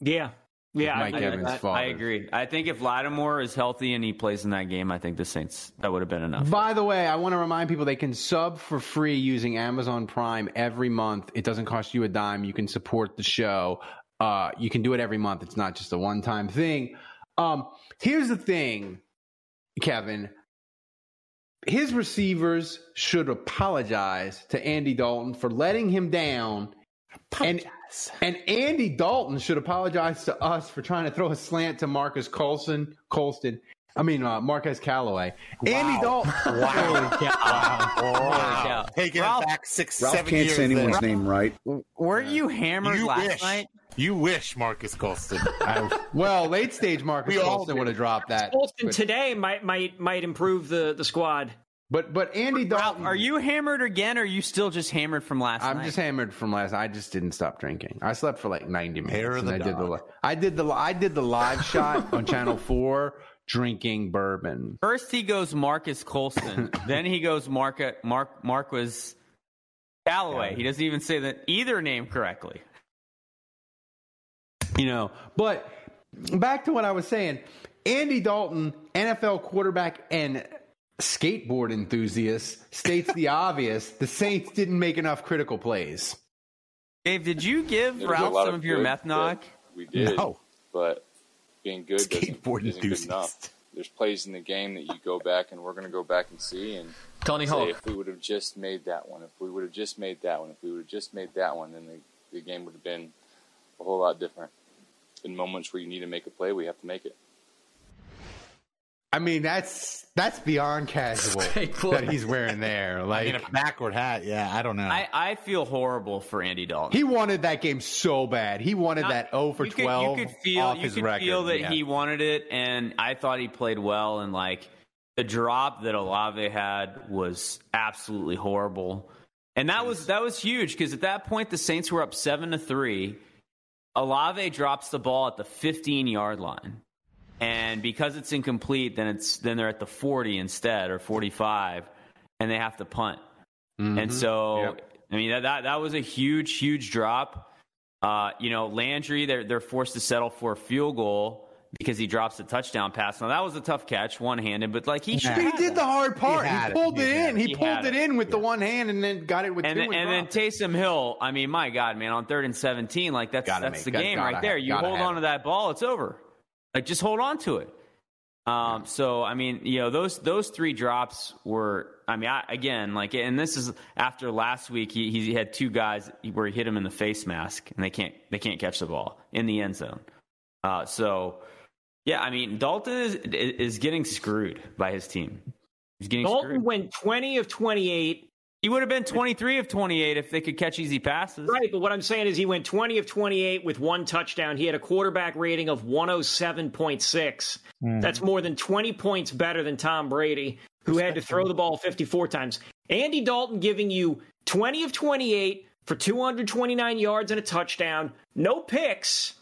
Yeah. Yeah, Mike I, Evans' I, father. I agree. I think if Lattimore is healthy and he plays in that game, I think the Saints that would have been enough. By the way, I want to remind people they can sub for free using Amazon Prime every month. It doesn't cost you a dime. You can support the show. Uh, you can do it every month. It's not just a one time thing. Um, here's the thing, Kevin. His receivers should apologize to Andy Dalton for letting him down. And, and Andy Dalton should apologize to us for trying to throw a slant to Marcus Colson, Colston. I mean, uh, Marquez Callaway. Andy Dalton. Wow. Holy cow. Wow. Taking Ralph- it back six, Ralph seven can't years. say anyone's there. name right. Weren't you hammered You last wish. night? You wish, Marcus Colston. well, late stage Marcus We all Colston would have dropped that. Colston But, today might might might improve the the squad. but but Andy Dalton. Are you hammered again, or are you still just hammered from last I'm night? just hammered from last. I just didn't stop drinking. I slept for like 90 minutes. Hair and the I did the I did the I did the live shot on Channel Four drinking bourbon. First he goes Marcus Colston, then he goes Mark Mark Marquez Callaway. He doesn't even say that either name correctly. You know, but back to what I was saying. Andy Dalton, NFL quarterback and skateboard enthusiast, states the obvious: the Saints didn't make enough critical plays. Dave, did you give There Ralph some of of your meth knock? We did, No. but being good doesn't, Skateboard isn't good enthusiast. enough. There's plays in the game that you go back and we're going to go back and see and Tony say Hawk. if we would have just made that one, if we would have just made that one, if we would have just made that one, then the, the game would have been a whole lot different. In moments where you need to make a play, we have to make it. I mean, that's that's beyond casual that he's wearing there. Like I mean, a backward hat. Yeah, I don't know. I, I feel horrible for Andy Dalton. he wanted that game so bad. He wanted Not- that 0 for you could- 12 you could feel, off you his could record. feel that Yeah. he wanted it, and I thought he played well. And like the drop that Olave had was absolutely horrible, and that was that was huge because at that point the Saints were up seven to three. Olave drops the ball at the 15 yard line, and because it's incomplete, then it's then they're at the 40 instead or 45, and they have to punt. Mm-hmm. And so, I mean, that, that that was a huge, huge drop. Uh, you know, Landry, they're they're forced to settle for a field goal because he drops a touchdown pass. Now that was a tough catch, one handed, but like he should. He did the hard part. He, had it. pulled He it in. He, He pulled it it. in with the one hand and then got it with and two. then, and then Taysom Hill, I mean, my God, man, on third and seventeen, like that's Gotta that's make- the gotta- game gotta right there. You hold on to that ball, it's over. Like just hold on to it. Um, so I mean, you know, those those three drops were. I mean, I, again, like, and this is after last week. He he had two guys where he hit him in the face mask, and they can't they can't catch the ball in the end zone. Uh, so yeah, I mean, Dalton is is getting screwed by his team. He's getting Dalton screwed. went 20 of 28. He would have been 23 of 28 if they could catch easy passes. Right, but what I'm saying is he went 20 of 28 with one touchdown. He had a quarterback rating of 107.6. Mm-hmm. That's more than 20 points better than Tom Brady, who had to throw the ball 54 times. Andy Dalton giving you 20 of 28 for 229 yards and a touchdown, no picks.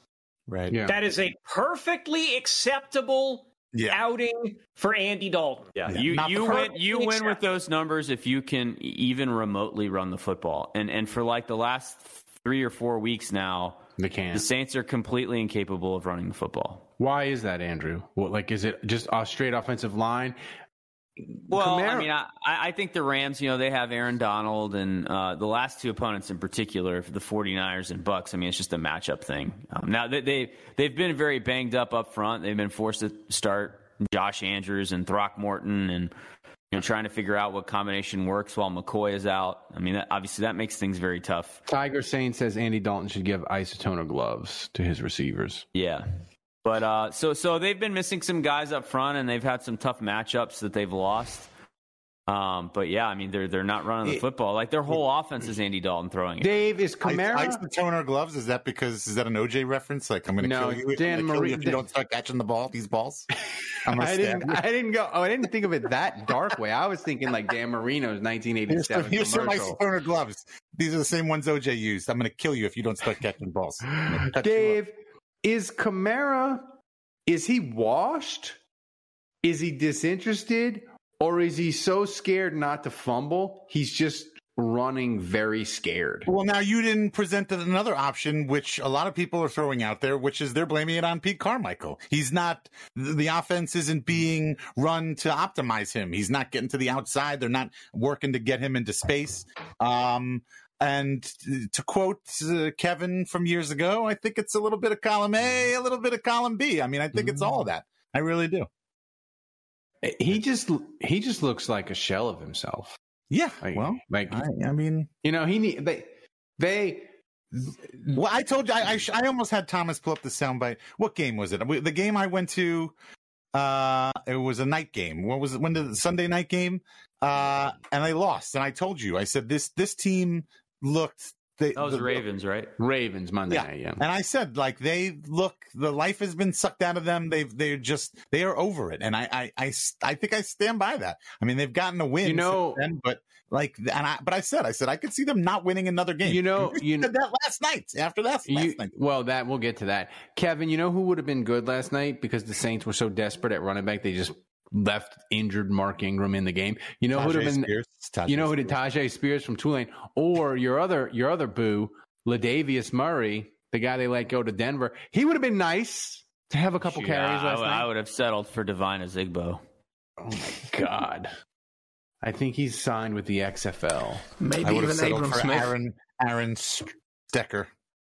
Right. That is a perfectly acceptable Yeah. outing for Andy Dalton. Yeah, you Not you win you win with those numbers if you can even remotely run the football. And and for like the last three or four weeks now, they can't. The Saints are completely incapable of running the football. Why is that, Andrew? What, like, is it just a straight offensive line? Well, I mean, I, I think the Rams, you know, they have Aaron Donald and uh, the last two opponents in particular, the 49ers and Bucks. I mean, it's just a matchup thing. Um, now, they, they, they've been very banged up up front. They've been forced to start Josh Andrews and Throckmorton and you know, trying to figure out what combination works while McCoy is out. I mean, that, obviously, that makes things very tough. Tiger Saint says Andy Dalton should give Isotoner gloves to his receivers. Yeah. But uh, so so they've been missing some guys up front, and they've had some tough matchups that they've lost. Um, but yeah, I mean they're they're not running the It- football. Like their whole offense is Andy Dalton throwing it. Dave is Ice, the toner gloves. Is that because is that an OJ reference? Like I'm going to No, kill you. Dan I'm gonna kill Marie- you if you don't start catching the ball. These balls. I'm I didn't. you. I didn't go. Oh, I didn't think of it that dark way. I was thinking like Dan Marino's 1987 here's some ice commercial. toner gloves. These are the same ones OJ used. I'm going to kill you if you don't start catching balls. I'm gonna cut you. Dave, is Kamara? Is he washed? Is he disinterested, or is he so scared not to fumble? He's just running very scared. Well, now you didn't present another option, which a lot of people are throwing out there, which is they're blaming it on Pete Carmichael. He's not, the offense isn't being run to optimize him. He's not getting to the outside. They're not working to get him into space. Um, and to quote uh, Kevin from years ago, I think it's a little bit of column A, a little bit of column B. I mean, I think it's all of that. I really do. He just he just looks like a shell of himself. Yeah. Like, well, like I, I mean, you know, he need they they. Well, I told you, I, I, sh- I almost had Thomas pull up the soundbite. What game was it? The game I went to, uh, it was a night game. What was it? When did the Sunday night game? Uh, and they lost. And I told you, I said this this team looked. They, That was the- Ravens, right? Ravens Monday yeah. night. Yeah, And I said, like, they look, the life has been sucked out of them. They've, they're just, they are over it. And I, I, I, I think I stand by that. I mean, they've gotten a win, You know- since then, but like, and I, but I said, I said, I could see them not winning another game. You know- you you- said that last night after that last You, night. well, that we'll get to that. Kevin, you know who would have been good last night because the Saints were so desperate at running back, they just left injured Mark Ingram in the game. You know who would have been? Spears. Tyjae you know who did Spears. Tyjae Spears from Tulane, or your other your other boo, Latavius Murray, the guy they let go to Denver. He would have been nice to have a couple Shoot, carries I, last I- night. I would have settled for Devine Ozigbo. Oh my god. I think he's signed with the XFL. Maybe I would even settled Abram for Smith. Aaron Aaron Stecker.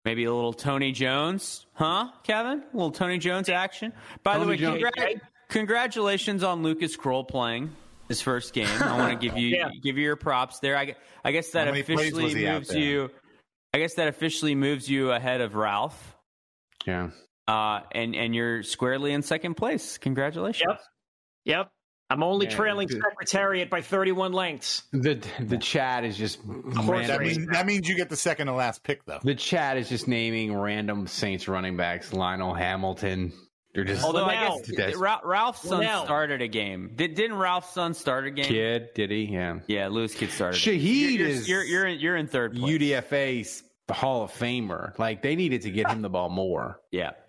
Maybe a little Tony Jones, huh, Kevin? A little Tony Jones action. By the way, Jones. Congra- congratulations on Lucas Krull playing his first game. I want to give you Yeah. give you your props there. I, I guess that How many plays officially was he out moves you. I guess that officially moves you ahead of Ralph, Yeah. uh, and and you're squarely in second place. Congratulations. Yep. Yep. I'm only Man, trailing dude. Secretariat by 31 lengths. The the chat is just That random- means, that means you get the second to last pick, though. the chat is just naming random Saints running backs. Lynell Hamilton. They're just Although I Lynell. guess That's- Ra- Ralph's son Lynell. started a game. Did, didn't Ralph's son start a game? kid. Did he? Yeah. Yeah, Lewis Kidd started. it. Shaheed you're, you're, is- you're you're in, you're in third place. UDFA's Hall of Famer. Like they needed to get him the ball more. Yeah.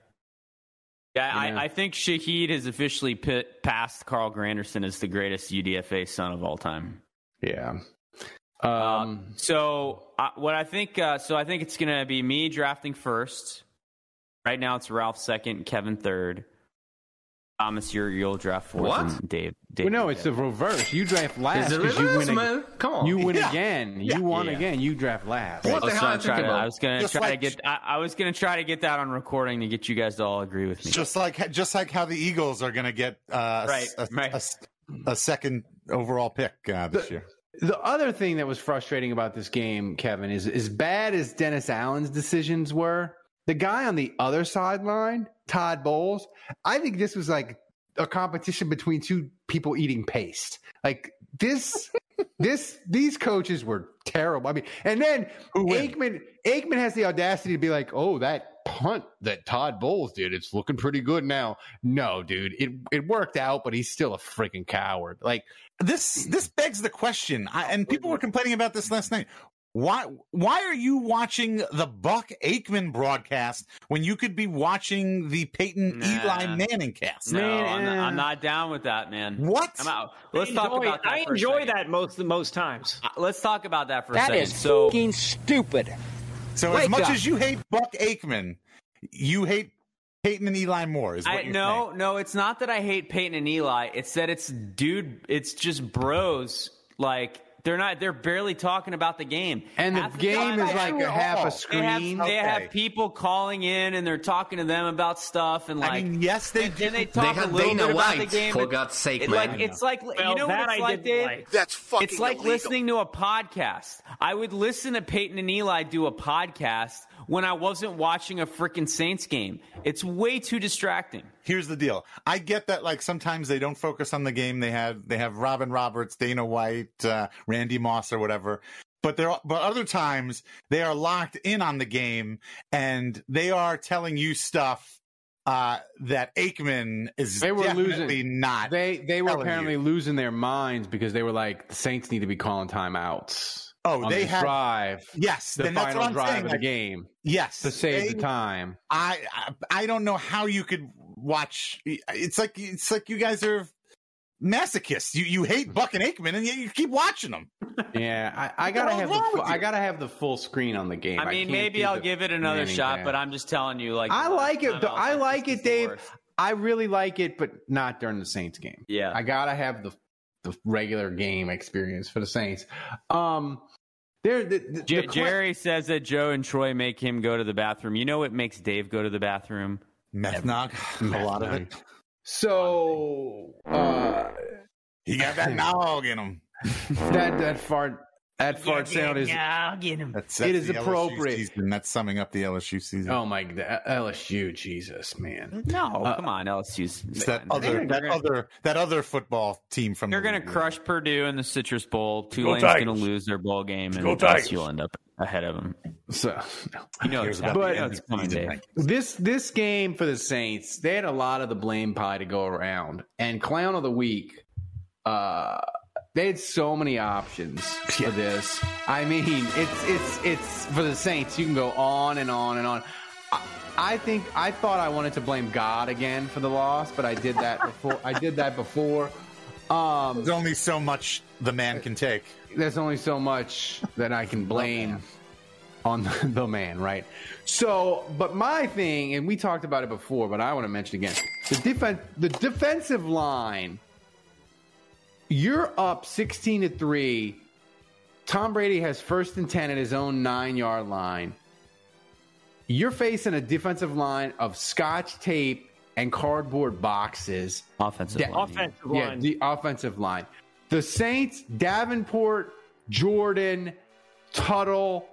Yeah, Yeah. I, I think Shaheed has officially pit, passed Carl Granderson as the greatest UDFA son of all time. Yeah. Um, Um. so uh, what I think, uh, so I think it's going to be me drafting first. Right now, it's Ralph second, Kevin third. Thomas, you're, you'll draft fourth. What? Dave, Dave. well, no, it's the reverse. You draft last because you win. man. Come on. You win Yeah. again. Yeah. You won Yeah. again. You draft last. What I the was, hell trying are to you try to, I was going to Just try to get. I, I was going to try to get that on recording to get you guys to all agree with me. Just like just like how the Eagles are going to get uh, Right, a, right. a- a second overall pick uh, this year. The other thing that was frustrating about this game, Kevin, is as bad as Dennis Allen's decisions were, the guy on the other sideline, Todd Bowles, I think this was like a competition between two people eating paste. Like this, this, these coaches were terrible. I mean, and then Aikman, Aikman has the audacity to be like, "Oh, that punt that Todd Bowles did, it's looking pretty good now." No, dude, it it worked out, but he's still a freaking coward. Like This this begs the question, I, and people were complaining about this last night. Why why are you watching the Buck Aikman broadcast when you could be watching the Peyton Nah. Eli Manning cast? No, Man, I'm, not, eh. I'm not down with that, man. What? I'm out. Let's I talk about that. I enjoy that most most times. Uh, Let's talk about that for a second. is so, fucking stupid. So as much up. as you hate Buck Aikman, you hate Peyton and Eli Moore. Is what I, you're no, saying. no, it's not that I hate Peyton and Eli. It's that it's dude. It's just bros. Like they're not. They're barely talking about the game. And the Half game time, is like a half a They have, screen. they Okay. have people calling in and they're talking to them about stuff and like. I mean, yes, they and do. then they talk had a little Dana bit about the White, game. for God's sake, it, man. Like it's like Well, you know what it's I like, didn't Dave. like. That's fucking It's like illegal. listening to a podcast. I would listen to Peyton and Eli do a podcast when I wasn't watching a freaking Saints game. It's way too distracting. Here's the deal. I get that like sometimes they don't focus on the game. They have they have Robin Roberts, Dana White, uh, Randy Moss, or whatever. But there, are, but other times they are locked in on the game and they are telling you stuff uh, that Aikman is They were definitely losing. not. They they were apparently you. losing their minds because they were like the Saints need to be calling timeouts. Oh, on they this had- drive. yes, the then that's final what I'm drive saying, of the game yes, to save they- the time. I, I I don't know how you could watch. It's like it's like you guys are masochists. You you hate Buck and Aikman, and yet you keep watching them. Yeah, I, I gotta have the full. I gotta have the full screen on the game. I mean, can't maybe I'll the give it another shot, pass. but I'm just telling you, like I like it. I'm though. I like it, Dave. I really like it, but not during the Saints game. Yeah. I gotta have the the regular game experience for the Saints. Um, there, the, the, J- the que- Jerry says that Joe and Troy make him go to the bathroom. You know what makes Dave go to the bathroom? Meth nog, a lot of it. So uh, You got that nog in him. that that fart that fart sound is I'll get him. That's, It that's is the LSU appropriate. season. That's summing up the LSU season. oh my God, LSU, Jesus man. No, Uh, come on, LSU's. It's that they're other that gonna- other that other football team from. They're the going to league. crush Purdue in the Citrus Bowl. Tulane's Tigers. going to lose their bowl game, and Go Tigers. LSU will end up ahead of them. So You know Here's it's, about happening. the You know end it's of the coming, Dave. This this game for the Saints, they had a lot of the blame pie to go around. And clown of the week, uh, they had so many options for this. I mean, it's it's it's for the Saints. You can go on and on and on. I, I think I thought I wanted to blame God again for the loss, but I did that before. I did that before. Um, There's only so much the man can take. there's only so much that I can blame on the, the man, right? So, but my thing, and we talked about it before, but I want to mention again the defense, the defensive line. You're up 16 to three. Tom Brady has first and 10 at his own nine yard line. You're facing a defensive line of scotch tape and cardboard boxes. Offensive Da- line. Offensive yeah, line. the offensive line. The Saints, Davenport, Jordan, Tuttle,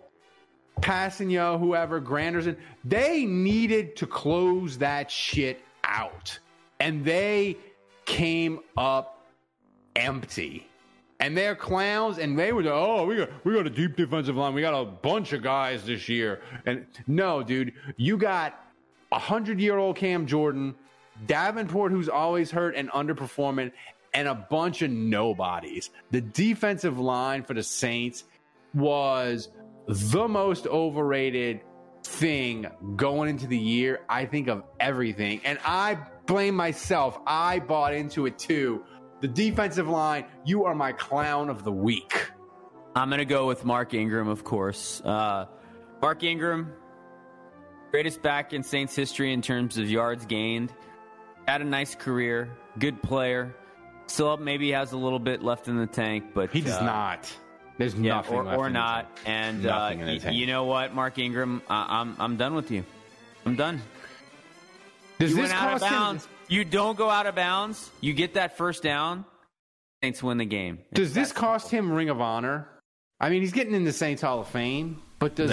Passigno, whoever, Granderson, they needed to close that shit out. And they came up empty. And they're clowns, and they were oh we got we got a deep defensive line, we got a bunch of guys this year, and no, dude, you got a hundred year old Cam Jordan, Davenport who's always hurt and underperforming, and a bunch of nobodies. The defensive line for the Saints was the most overrated thing going into the year, I think, of everything. And I blame myself. I bought into it too. The defensive line, you are my clown of the week. I'm going to go with Mark Ingram, of course. Uh, Mark Ingram, greatest back in Saints history in terms of yards gained. Had a nice career, good player. Still up, maybe has a little bit left in the tank, but he does uh, not. There's yeah, nothing or, left or in not. the tank. And uh, Nothing in the y- tank. you know what, Mark Ingram, I- I'm I'm done with you. I'm done. Does you this went out of cost him- bounds. You don't go out of bounds. You get that first down. Saints win the game. Does this cost him Ring of Honor? I mean, he's getting in the Saints Hall of Fame, but does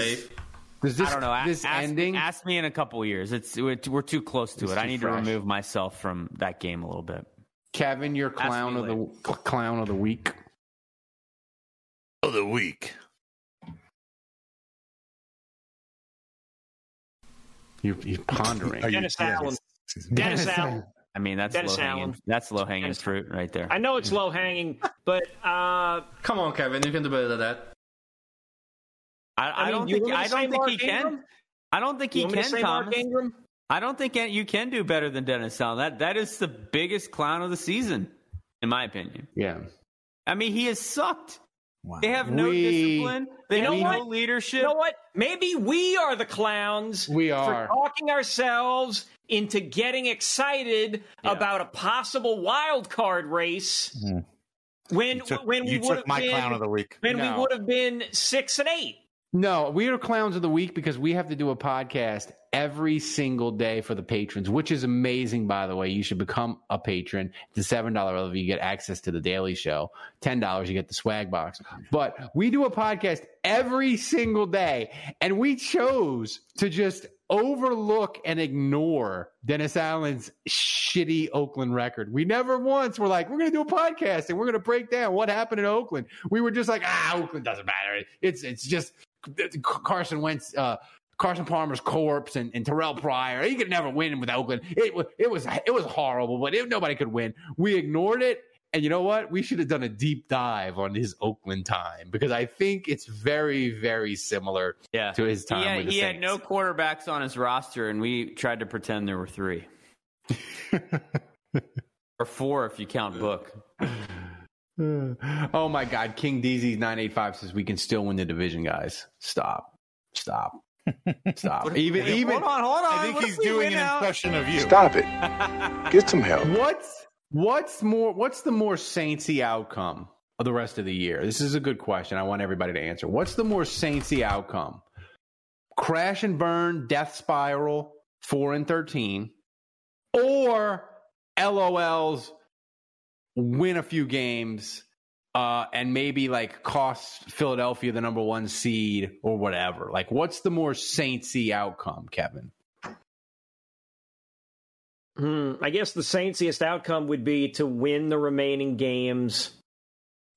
does this I don't know. This ask, ending? Ask me in a couple years. It's we're, we're too close to It's it. I need fresh. to remove myself from that game a little bit. Kevin, your clown me of the clown of the week. Of the week. You're, you're pondering. Dennis yeah. Allen. Dennis Allen. I mean, that's Dennis low hanging. Allen. That's low hanging fruit right there. I know it's low hanging, but uh, Come on, Kevin. You can do better than that. I, I, I mean, don't think. want me to I don't think Mark he can. I don't think he You can. to Mark Thomas. Ingram? I don't think you can do better than Dennis Allen. That that is the biggest clown of the season, in my opinion. Yeah. I mean, he has sucked. They have no We- discipline. They You know have no leadership. You know what? Maybe we are the clowns. We for are. talking ourselves into getting excited about a possible wild card race. Mm-hmm. When You took- when we you would took have my been clown of the week. when No. we would have been six and eight. No, we are clowns of the week because we have to do a podcast every single day for the patrons, which is amazing, by the way. You should become a patron. The $7 level, you get access to the daily show. $10, you get the swag box. But we do a podcast every single day, and we chose to just overlook and ignore Dennis Allen's shitty Oakland record. We never once were like, we're going to do a podcast and we're going to break down what happened in Oakland. We were just like, ah, Oakland doesn't matter. It's it's just Carson Wentz, uh, Carson Palmer's corpse, and, and Terrell Pryor. He could never win with Oakland. It was it was it was horrible, but it, nobody could win. We ignored it. And you know what? We should have done a deep dive on his Oakland time because I think it's very, very similar Yeah. to his time he had, with the he had no quarterbacks on his roster, and we tried to pretend there were three. or four if you count Book. oh my God, King DZ nine eight five says we can still win the division, guys. Stop, stop, stop. even even hold on, hold on. I think What he's doing win an out? impression of you. Stop it. Get some help. What's what's more what's the more saintsy outcome of the rest of the year? This is a good question. I want everybody to answer. What's the more saintsy outcome? Crash and burn, death spiral, four and thirteen, or LOL's win a few games uh, and maybe like cost Philadelphia the number one seed or whatever. Like, what's the more saintsy outcome, Kevin? Hmm, I guess the Saintsiest outcome would be to win the remaining games,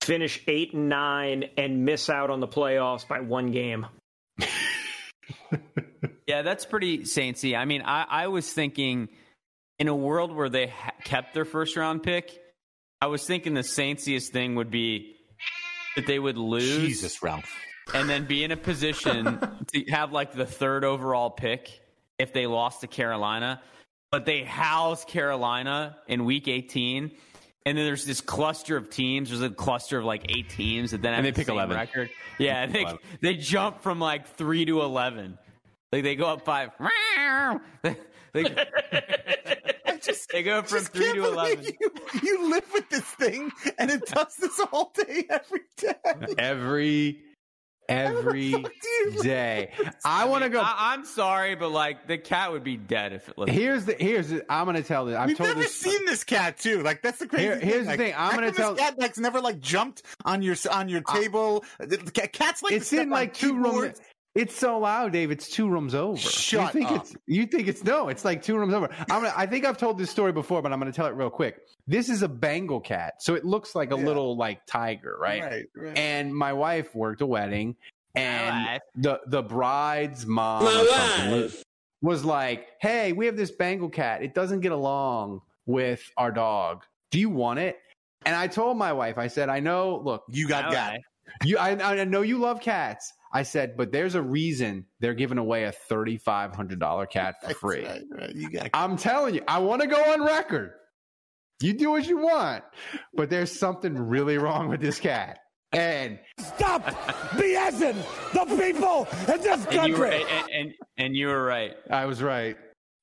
finish eight and nine, and miss out on the playoffs by one game. Yeah, that's pretty saintsy. I mean, I, I was thinking in a world where they ha- kept their first round pick, I was thinking the saintsiest thing would be that they would lose Jesus, Ralph. and then be in a position to have like the third overall pick if they lost to Carolina. But they house Carolina in week 18. And then there's this cluster of teams. There's a cluster of like eight teams that then have And they the pick same 11. record. Yeah, they, they jump from like three to 11. Like they go up five. they, they go from Just three can't to 11. You, you live with this thing, and it does this all day, every day. Every every day. I want to go. I, I'm sorry, but like the cat would be dead if it was. Here's the here's the, I'm going to tell this. I've We've told never this. seen this cat too. Like that's the crazy Here- thing. here's the Like, thing. I'm gonna tell- this cat like never like jumped on your on your table. The cat- Cats like It's in like two rooms. Keyboards It's so loud, Dave. It's two rooms over. Shut you think up. It's, you think it's no? It's like two rooms over. I'm gonna, I think I've told this story before, but I'm going to tell it real quick. This is a Bengal cat, so it looks like a Yeah. little like tiger, right? Right, right. And my wife worked a wedding, and the the bride's mom was, was like, "Hey, we have this Bengal cat. It doesn't get along with our dog. Do you want it?" And I told my wife, I said, "I know. Look, You got All got right. you, I, I know you love cats. I said, but there's a reason they're giving away a thirty-five hundred dollar cat for free. Right, right. You got I'm telling you, I want to go on record. You do what you want, but there's something really wrong with this cat. And Stop BSing the people in this And you, were, country. and, and, and you were right. I was right.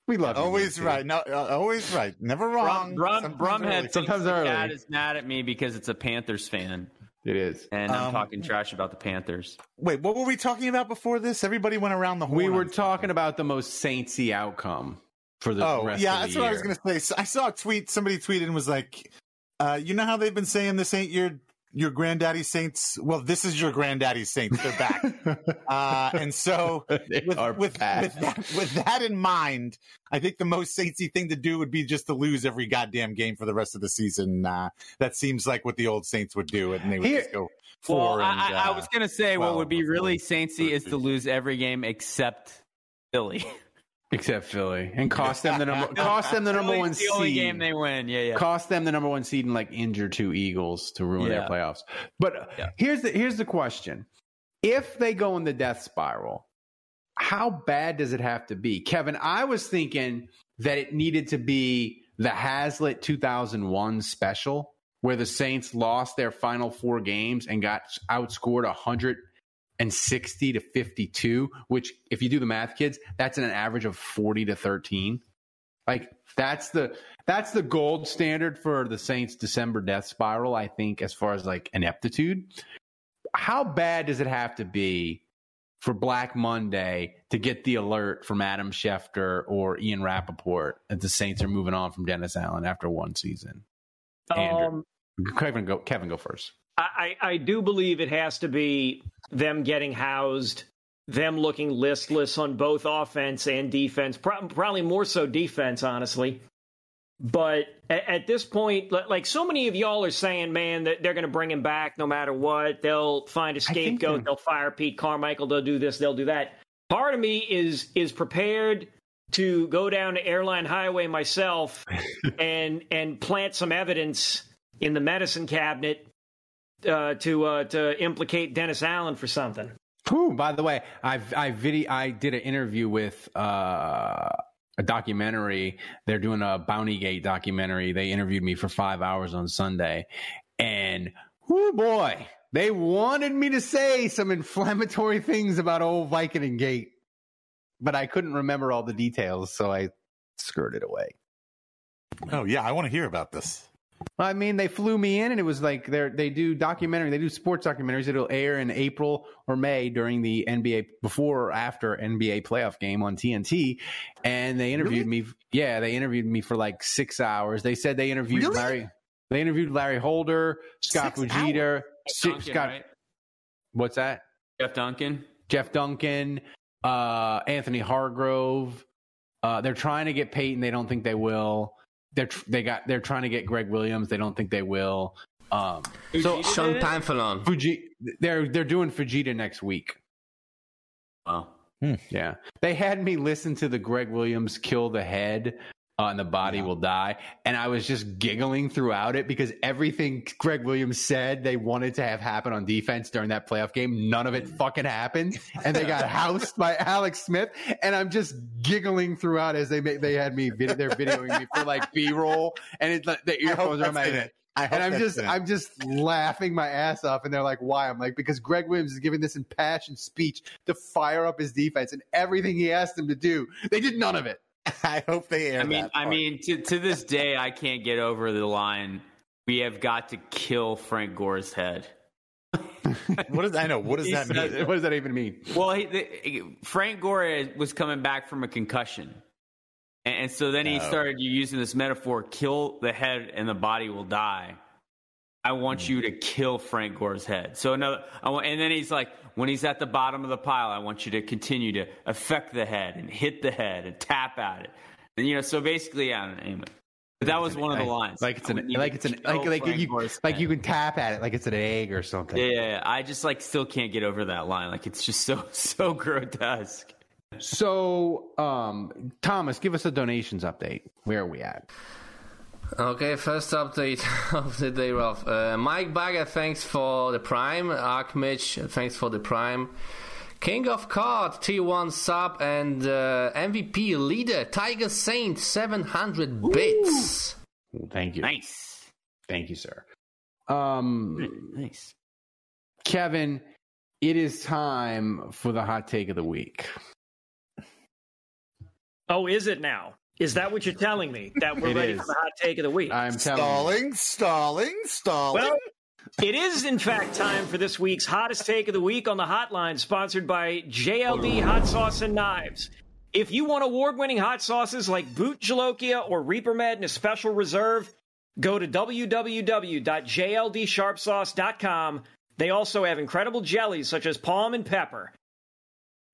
We love you, always Nancy. right. No, uh, always right. Never wrong. Brum, Sometimes Brum early. had thinks Sometimes the early. cat is mad at me because it's a Panthers fan, It is. and I'm Um, talking trash about the Panthers. Wait, what were we talking about before this? Everybody went around the horn. We were talking about the most saintsy outcome for the Oh, rest yeah, of the that's what I was going to say. So I saw a tweet. Somebody tweeted and was like, uh, "You know how they've been saying this ain't your your granddaddy saints? Well, this is your granddaddy saints. They're back." uh, and so, They with are with, back. with, that, with that in mind, I think the most saintsy thing to do would be just to lose every goddamn game for the rest of the season. Uh, that seems like what the old Saints would do, and they would Here- just go Well, four. I, and, I, I uh, was going to say what would be really saintsy is to lose every game except Philly. Except Philly, and cost them the number cost them the number Philly's one the seed. only game they win. Yeah, yeah. cost them the number one seed and like injure two Eagles to ruin their playoffs. But uh, Yeah. here's the here's the question: If they go in the death spiral, how bad does it have to be, Kevin? I was thinking that it needed to be the Haslett 2001 special, where the Saints lost their final four games and got outscored 160 to 52. Which, if you do the math, kids, that's an average of 40 to 13. Like that's the that's the gold standard for the Saints December death spiral, I think, as far as like ineptitude. How bad does it have to be for Black Monday to get the alert from Adam Schefter or Ian Rapoport that the Saints are moving on from Dennis Allen after one season? Andrew. Um, Kevin go Kevin go first. I I do believe it has to be them getting housed, them looking listless on both offense and defense. Pro- probably more so defense, honestly. But at, at this point, like so many of y'all are saying, man, that they're going to bring him back no matter what. They'll find a scapegoat. They'll fire Pete Carmichael. They'll do this. They'll do that. Part of me is is prepared to go down to airline highway myself and and plant some evidence in the medicine cabinet uh, to uh, to implicate Dennis Allen for something. Whew, by the way, I I video I did an interview with uh, a documentary. They're doing a Bounty Gate documentary. They interviewed me for five hours on Sunday, and oh boy, they wanted me to say some inflammatory things about old Vicodin Gate, but I couldn't remember all the details, so I skirted away. oh yeah, I want to hear about this. I mean, they flew me in, and it was like they they do documentary, they do sports documentaries. It'll air in April or May during the NBA before or after NBA playoff game on TNT. And they interviewed me. Yeah, they interviewed me for like six hours. They said they interviewed Really? Larry. They interviewed Larry Holder, Scott Six Fujita, Duncan, Scott. right? What's that? Jeff Duncan. Jeff Duncan, uh, Anthony Hargrove. Uh, they're trying to get Peyton. They don't think they will. They're tr- they got they're trying to get Gregg Williams. They don't think they will. Um, so Sean Pamphilon. Fuji, they're they're doing Fujita next week. Wow. Yeah, they had me listen to the Gregg Williams kill the head. Uh, and the body will die. And I was just giggling throughout it because everything Gregg Williams said they wanted to have happen on defense during that playoff game, none of it fucking happened. And they got housed by Alex Smith. And I'm just giggling throughout as they make, they had me, vid- they're videoing me for like B roll. And it's like the earphones are on my in head. and I'm just, it. I'm just laughing my ass off. And they're like, why? I'm like, because Gregg Williams is giving this impassioned speech to fire up his defense and everything he asked them to do. They did none of it. I hope they air I mean, I mean, to to this day, I can't get over the line. We have got to kill Frank Gore's head. what does I know? What does that mean? What does that even mean? Well, he, the, Frank Gore was coming back from a concussion, and, and so then he Oh. started using this metaphor: "Kill the head, and the body will die." I want you to kill Frank Gore's head. So another, want, and then he's like, when he's at the bottom of the pile, I want you to continue to affect the head and hit the head and tap at it. And you know, so basically, I don't know. Anyway. But that was one of the lines. Like it's an like it's an like like you like you can tap at it like it's an egg or something. Yeah, yeah, I just like still can't get over that line. Like it's just so so grotesque. So, um, Thomas, give us a donations update. Where are we at? Okay, first update of the day, Ralph. Uh, Mike Bagger, thanks for the Prime. Arkmich, thanks for the Prime. King of Card, T1 sub, and uh, MVP leader, Tiger Saint, 700 bits. Thank you. Nice. Thank you, sir. Um, nice. Kevin, it is time for the hot take of the week. Oh, is it now? Is that what you're telling me? That we're It ready is. for the hot take of the week? I'm telling Stalling, stalling, stalling. Well, it is in fact time for this week's hottest take of the week on the hotline, sponsored by JLD Hot Sauce and Knives. If you want award-winning hot sauces like Bhut Jolokia or Reaper Med in a Special Reserve, go to www.jldsharpsauce.com. They also have incredible jellies such as palm and pepper.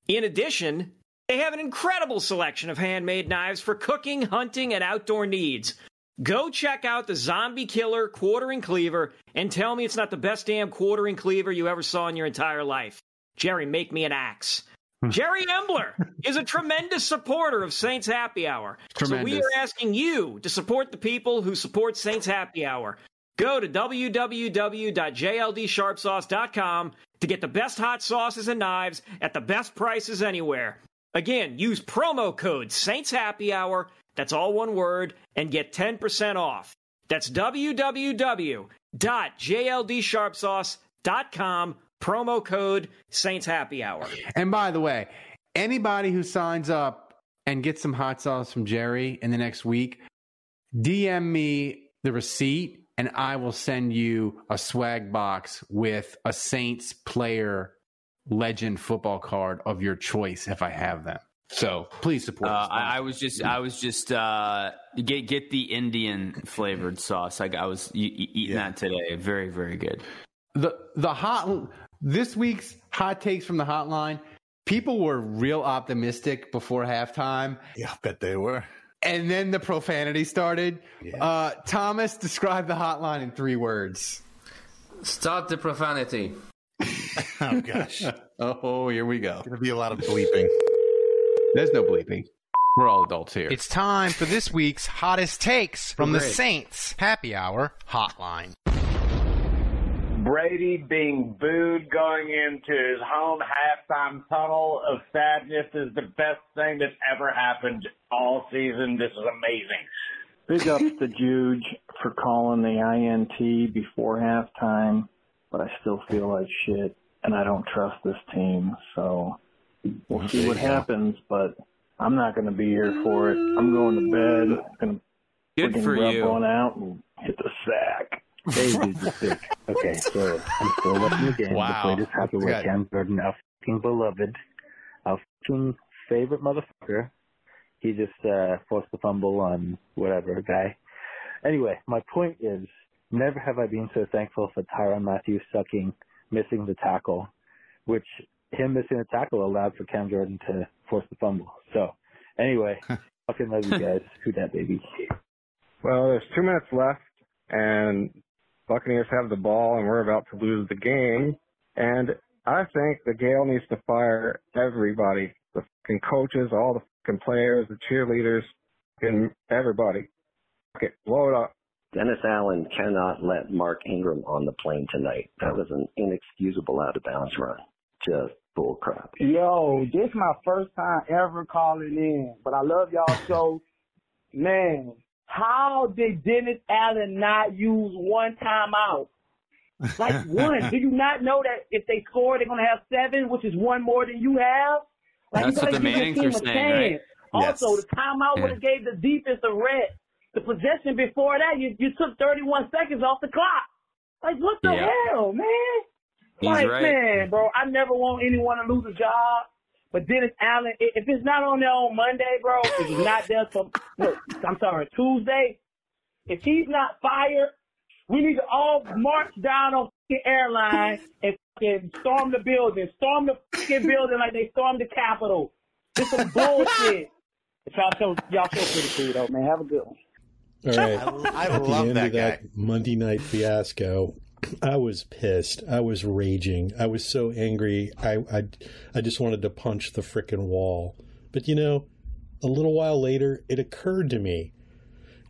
In addition, they have an incredible selection of handmade knives for cooking, hunting, and outdoor needs. Go check out the Zombie Killer Quartering Cleaver and tell me it's not the best damn quartering cleaver you ever saw in your entire life. Jerry, make me an axe. Hmm. Jerry Embler is a tremendous supporter of Saints Happy Hour. So we are asking you to support the people who support Saints Happy Hour. Go to www.jldsharpsauce.com to get the best hot sauces and knives at the best prices anywhere. Again, use promo code Saints Happy Hour, that's all one word, and get 10% off. That's www.jldsharpsauce.com, promo code Saints Happy Hour. And by the way, anybody who signs up and gets some hot sauce from Jerry in the next week, DM me the receipt and I will send you a swag box with a Saints player legend football card of your choice if I have them. So please support Uh. I, I was just, I was just uh, get get the Indian flavored sauce. I, I was eating that today. Very, very good. the the hot this week's hot takes from the hotline. People were real optimistic before halftime. Yeah, I bet they were. And then the profanity started. Uh, Thomas, describe the hotline in three words. Start the profanity. Oh gosh, oh, here we go. Gonna be a lot of bleeping. There's no bleeping. We're all adults here. It's time for this week's hottest takes from the Saints Happy Hour Hotline. Brady being booed going into his home halftime tunnel of sadness is the best thing that's ever happened all season. This is amazing. Big ups to Juge for calling the INT before halftime, but I still feel like shit, and I don't trust this team. So we'll see what happens, but I'm not going to be here for it. I'm going to bed. I'm going to Good for rub you. one out and hit the sack. Hey, dude, you're sick. Okay, so I'm still watching the game. Wow. The greatest hockey Good. with Cam Jordan, our fucking beloved, our fucking favorite motherfucker. He just uh, forced the fumble on whatever guy. Anyway, my point is, never have I been so thankful for Tyrann Mathieu sucking, missing the tackle, which him missing the tackle allowed for Cam Jordan to force the fumble. So, anyway, fucking love you guys. Who that baby? Well, there's two minutes left, and Buccaneers have the ball, and we're about to lose the game. And I think the Gayle needs to fire everybody, the fucking coaches, all the fucking players, the cheerleaders, and everybody. Okay, blow it up. Dennis Allen cannot let Mark Ingram on the plane tonight. That was an inexcusable out of bounds run. Just bull crap. Yo, this is my first time ever calling in, but I love y'all show. Man, how did Dennis Allen not use one timeout? Like one. Do you not know that if they score, they're gonna have seven, which is one more than you have? Like That's you what gotta the Mannings team are a saying, right? Also, Yes. the timeout would have gave the defense a rest. The possession before that, you you took 31 seconds off the clock. Like what the Yeah. hell, man? He's like right. man, bro, I never want anyone to lose a job. But Dennis Allen, if it's not on there on Monday, bro, if it's not there for look, I'm sorry, Tuesday, if he's not fired, We need to all march down on the airline and, storm the building. Storm the fucking building like they stormed the Capitol. This is bullshit. But y'all show y'all show pretty cool though, man. Have a good one. All right. I At the love end that of that Monday night fiasco, I was pissed. I was raging. I was so angry. I I, I just wanted to punch the frickin' wall. But you know, a little while later, it occurred to me.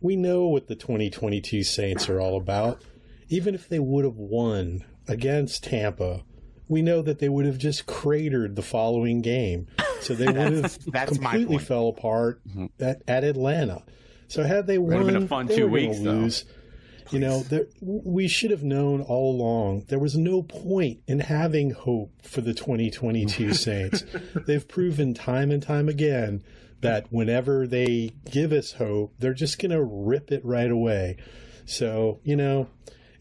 We know what the 2022 Saints are all about. Even if they would have won against Tampa, we know that they would have just cratered the following game. So they would have completely fell apart mm-hmm. at, at Atlanta. So had they won, been a fun they two were weeks, though. lose. You know, there, we should have known all along there was no point in having hope for the 2022 Saints. They've proven time and time again that whenever they give us hope, they're just going to rip it right away. So, you know,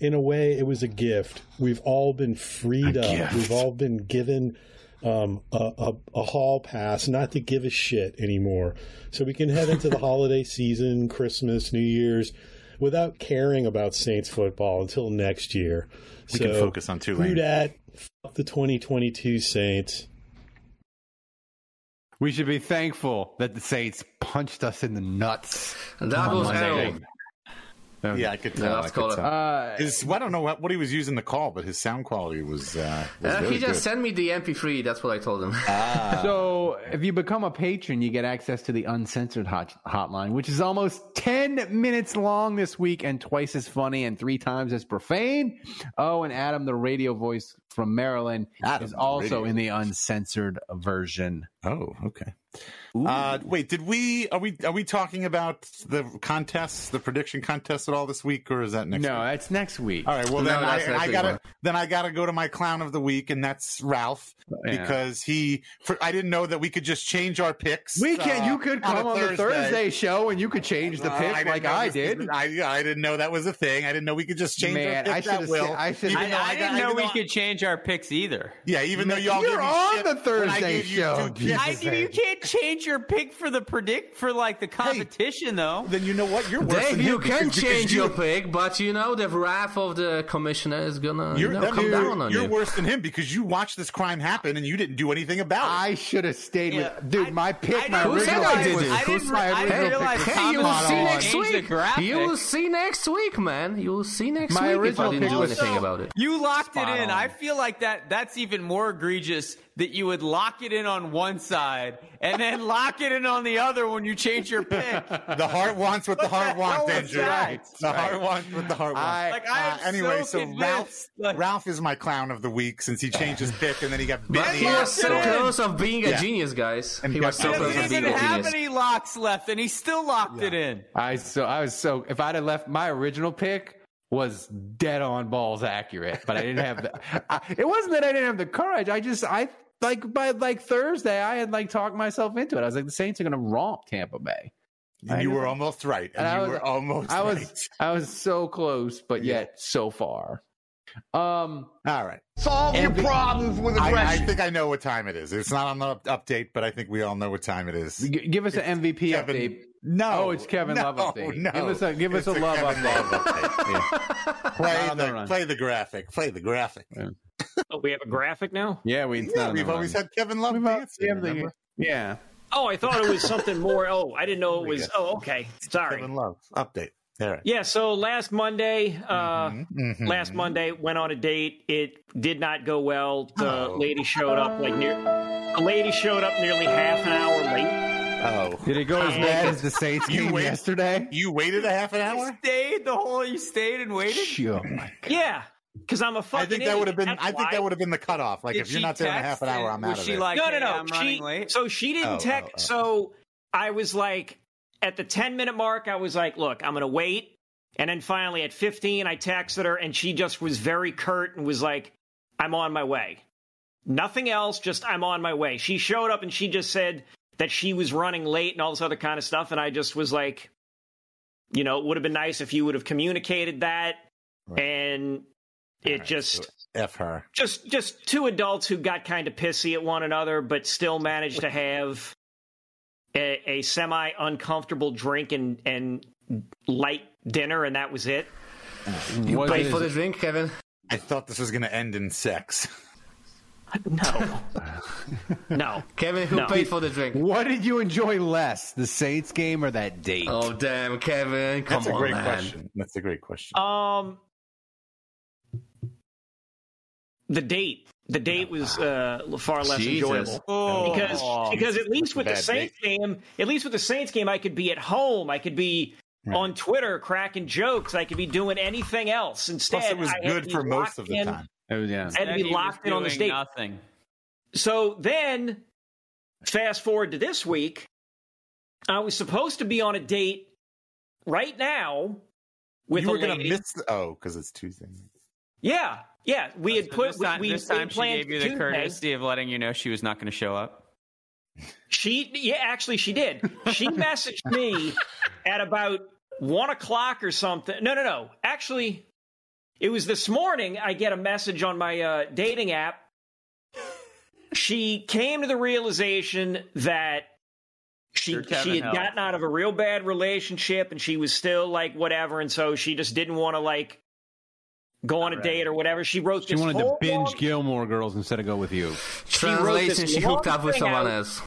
in a way, it was a gift. We've all been freed up. gift. We've all been given um, a, a, a hall pass not to give a shit anymore. So we can head into the holiday season, Christmas, New Year's, without caring about Saints football until next year. We so, can focus on Tulane. Who dat? Fuck the 2022 Saints. We should be thankful that the Saints punched us in the nuts. That was Monday L. night. Yeah, I could tell. let's I could tell. Uh, his, well, I don't know what, what he was using the call, but his sound quality was. Uh, was Uh, very he just good. sent me the MP3. That's what I told him. Ah. So, if you become a patron, you get access to the uncensored hot, hotline, which is almost 10 minutes long this week and twice as funny and three times as profane. Oh, and Adam, the radio voice from Maryland, Adam, is also radio in the uncensored version. Oh, okay. Uh, wait, did we are we are we talking about the contests, the prediction contests at all this week, or is that next? no, week? that's next week. All right. Well, No, then I, I gotta Mark. then I gotta go to my clown of the week, and that's Ralph Yeah. because he. For, I didn't know that we could just change our picks. We can. uh, you could on a come on, the Thursday show and you could change the Uh, pick didn't like know I this- did. I, I didn't know that was a thing. I didn't know we could just change Man, our I picks at should've will. I should've- I, I didn't got- know even we though- could change our picks either. Yeah, even though y'all You're gave me on shit the when I Thursday gave you show. two Jesus. I, you can't change your pick for the predict for like the competition though. Then you know what? You're worse Dave, than you him can because- because change you- your pick, but you know the wrath of the commissioner is gonna you know, that come means down you're, on you're worse than him because you watched this crime happen and you didn't do anything about it. I should have stayed Yeah, with dude. my pick, I my didn't said original I did was it? I didn't, my original realize pick Hey, you will see next week. You will see next week, man. You will see next week if I original didn't pick do was- anything about it. You locked it in. I feel like that that's even more egregious that you would lock it in on one side and then lock it in on the other when you change your pick. the heart wants what the heart wants, Andrew. that? The heart wants what the heart wants. I- Like I Uh, anyway, so, so, Ralph like- Ralph is my clown of the week since he changed his pick and then he got But he was so close of being a Yeah. genius, guys. And he got was so he bitten close doesn't of being even a have any locks left, and he still locked it in. I so I was so if I'd have left my original pick was dead on balls accurate, but I didn't have the. I, it wasn't that I didn't have the courage. I just I like by like Thursday I had like talked myself into it. I was like the Saints are going to romp Tampa Bay. And you were almost right. And, And you was- were almost I was right. I was so close, but yet so far. Um, All right. Solve your problems with I, I think I know what time it is. It's not on the update, but I think we all know what time it is. g- give us an MVP Kevin- update. No. Oh, it's Kevin no, Love update. No. Give us a give us It's a love Kevin update. Love update. play, the the, play the graphic. Play the graphic. Oh, we have a graphic now. Yeah, we. Yeah, we've always had Kevin Love We've dancing. yeah, the- remember? yeah. Oh, I thought it was something more. Oh, I didn't know it was. Oh, okay. Sorry. Kevin Love update. All right. Yeah. So last Monday, uh, Mhm. last Monday went on a date. It did not go well. The Oh. lady showed up like near. The lady showed up nearly half an hour late. Oh. Did it go as bad as the Saints You game wait- yesterday? You waited a half an You hour? stayed the whole. You stayed and waited. Sure. Yeah, because I'm a I fucking. think that would have been. idiot. I think why. that would have been the cutoff. Like Did if you're not there in a half an hour, I'm out of she there. like, no, no, "Hey, no. I'm she, late. So she didn't Oh, text. oh, oh. So I was like, at the 10 minute mark, I was like, look, I'm going to wait. And then finally at 15, I texted her and she just was very curt and was like, I'm on my way. Nothing else, just I'm on my way. She showed up and she just said that she was running late and all this other kind of stuff. And I just was like, you know, it would have been nice if you would have communicated that. Right. And it right, just so F her. just just two adults who got kind of pissy at one another, but still managed to have a, a semi uncomfortable drink and and light dinner, and that was it. You What paid is for it? the drink, Kevin. I thought this was going to end in sex. No. no. Kevin, who No. paid for the drink? What did you enjoy less, the Saints game or that date? Oh damn, Kevin! Come That's a great man. question. That's a great question. Um, the date. The date was uh, far less Jesus. enjoyable Oh. because because at least with the Bad Saints game, at least with the Saints game, I could be at home. I could be on Twitter cracking jokes. I could be doing anything else. Instead, Plus, it was I good for most of the in- time. Oh, yeah. I had to be he locked in on the doing state. Nothing. So then, fast forward to this week, I was supposed to be on a date right now with you a were going to lady. miss. The, oh, because it's Tuesday. yeah, yeah. We had So put this time, we, this we time she gave you the Tuesday. courtesy of letting you know she was not going to show up. She, yeah, actually, she did. She messaged me at about one o'clock or something. No, no, no. Actually, it was this morning. I get a message on my uh, dating app. She came to the realization that she Sure, she had gotten out of a real bad relationship and she was still like whatever, and so she just didn't want to like go on a date or whatever. She wrote She this wanted to binge long- Gilmore Girls instead of go with you. She wrote this Translation: She hooked long up with thing someone out. else.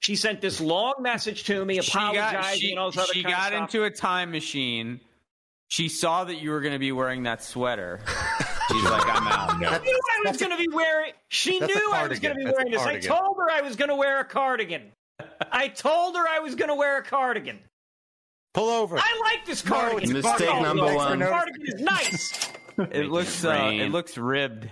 She sent this long message to me, She apologizing got, she, and all this other she got into a time machine. She saw that you were going to be wearing that sweater. She's like, I'm out. She knew I was going to be wearing. She knew I was going to be wearing this. I told her I was going to wear a cardigan. I told her I was going to wear a cardigan. Pull over. I like this cardigan. it's Mistake number one. cardigan is nice. It looks uh, it looks ribbed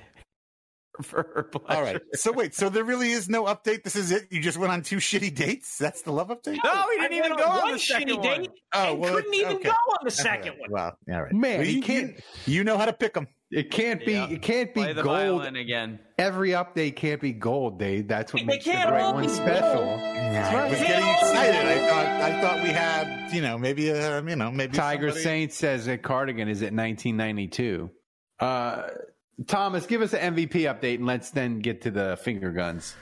for her pleasure. All right. So wait. So there really is no update. This is it. You just went on two shitty dates. That's the love update. No, we didn't even went go on on the second shitty one. date Oh, and well, couldn't even okay. go on the second right. one. Well, all right. Man, Well, you you, can't- You, you know how to pick them. It can't be. Yeah. It can't be Play the gold. again. Every update can't be gold, Dave. That's what They makes the can't great all one be special. gold. I was They getting excited. I thought. I thought we had. You know, maybe. Uh, you know, maybe Tiger somebody- Saint says that Cardigan is at 1992. Uh, Thomas, give us an MVP update, and let's then get to the finger guns.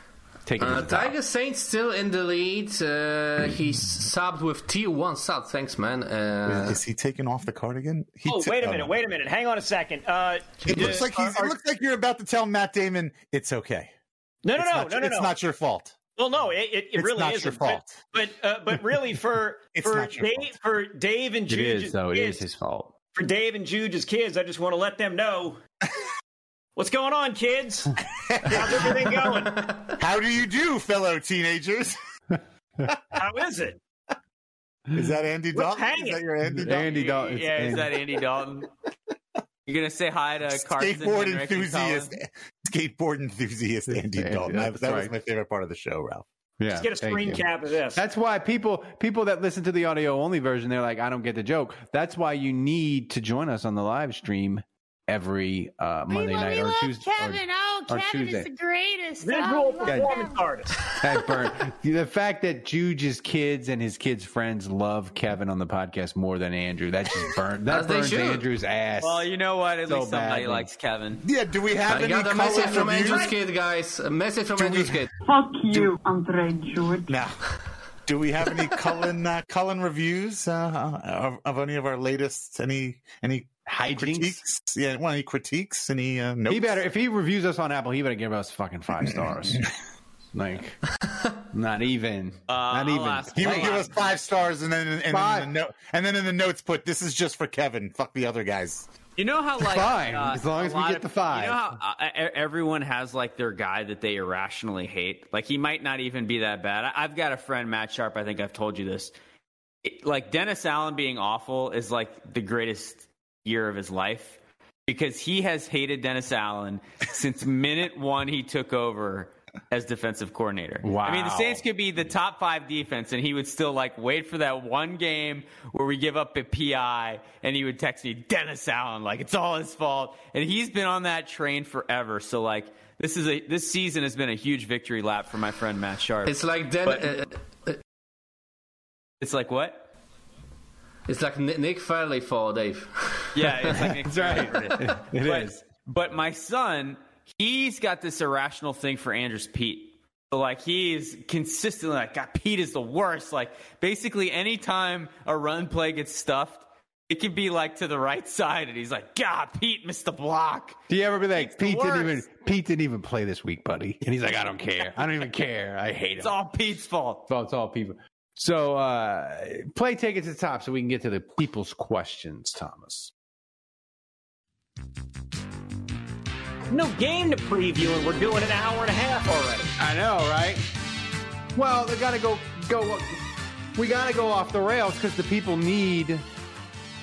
Take it to Uh, the top. Tiger Saint still in the lead. Uh, he subbed with T1 sub. Thanks, man. Uh, Is he taking off the cardigan? He Oh, took- wait a minute. Wait a minute. Hang on a second. Uh, It looks like he's. It looks like you're about to tell Matt Damon it's okay. no, no, It's no, not, no, no, It's no. not your fault. Well, no, it, it, it really not isn't. your fault. But but, uh, but really, for for Dave, fault. for Dave and It Juge's is, though. It kids, his fault. For Dave and Juge's kids, I just want to let them know what's going on, kids. How's everything going? How do you do, fellow teenagers? How is it? Is that Andy What's Dalton? Is that your Andy Dalton? Andy Dalton. it's Yeah, is Andy. that Andy Dalton? You're gonna say hi to Carson Skateboard enthusiast, skateboard enthusiast Andy Andy, Dalton. I- that's that was right. my favorite part of the show, Ralph. Yeah, Let's get a screen cap of this. That's why people people that listen to the audio only version, they're like, I don't get the joke. That's why you need to join us on the live stream every uh, Monday night or Tuesday. or- Oh, or Kevin Tuesday. is the greatest. Visual Oh, performance artist. That burn. the fact that Juge's kids and his kids' friends love Kevin on the podcast more than Andrew, that just burn that As they burns. Andrew's ass. Well, you know what? At So least somebody badly. likes Kevin. Yeah, do we have I any got a color message from? Andrew's kid, guys. A message from Do we- Andrew's kid. Fuck you, Andre George. Now, do we have any Cullen uh, Cullen reviews uh, of, of any of our latest? Any any Hijinks? critiques? Yeah, well, any critiques? Any uh, notes? He better if he reviews us on Apple, he better give us fucking five stars. like, not even, Uh, not even. ask- He would I'll give us five stars, and then and, then in the note, and then in the notes put, "This is just for Kevin. Fuck the other guys." You know how like Fine, uh, as long as we get of- the five. You know how uh, everyone has like their guy that they irrationally hate. Like he might not even be that bad. I, I've got a friend Matt Sharp. I think I've told you this. It- like Dennis Allen being awful is like the greatest year of his life because he has hated Dennis Allen since minute one he took over as defensive coordinator. Wow. I mean, the Saints could be the top five defense, and he would still like wait for that one game where we give up a PI, and he would text me Dennis Allen like it's all his fault, and he's been on that train forever. So like this is a this season has been a huge victory lap for my friend Matt Sharp. It's like Dennis. Uh, uh, It's like what? it's like Nick Nick Fairley for Dave. Yeah, it's like That's right. It but, is. But my son, he's got this irrational thing for Andrus Peat. So like he's consistently like, God, Peat is the worst. Like basically, anytime a run play gets stuffed, it could be like to the right side, and he's like, "God, Peat missed the block." Do you ever be like, Peat didn't even. Peat didn't even play this week, buddy? And he's like, I don't care. I don't even care. I hate him. It's all Peat's fault. Well, it's all people. So uh play take it to the top so we can get to the people's questions, Thomas. No game to preview, and we're doing an hour and a half already. I know, right? Well, they got to go go. We got to go off the rails because the people need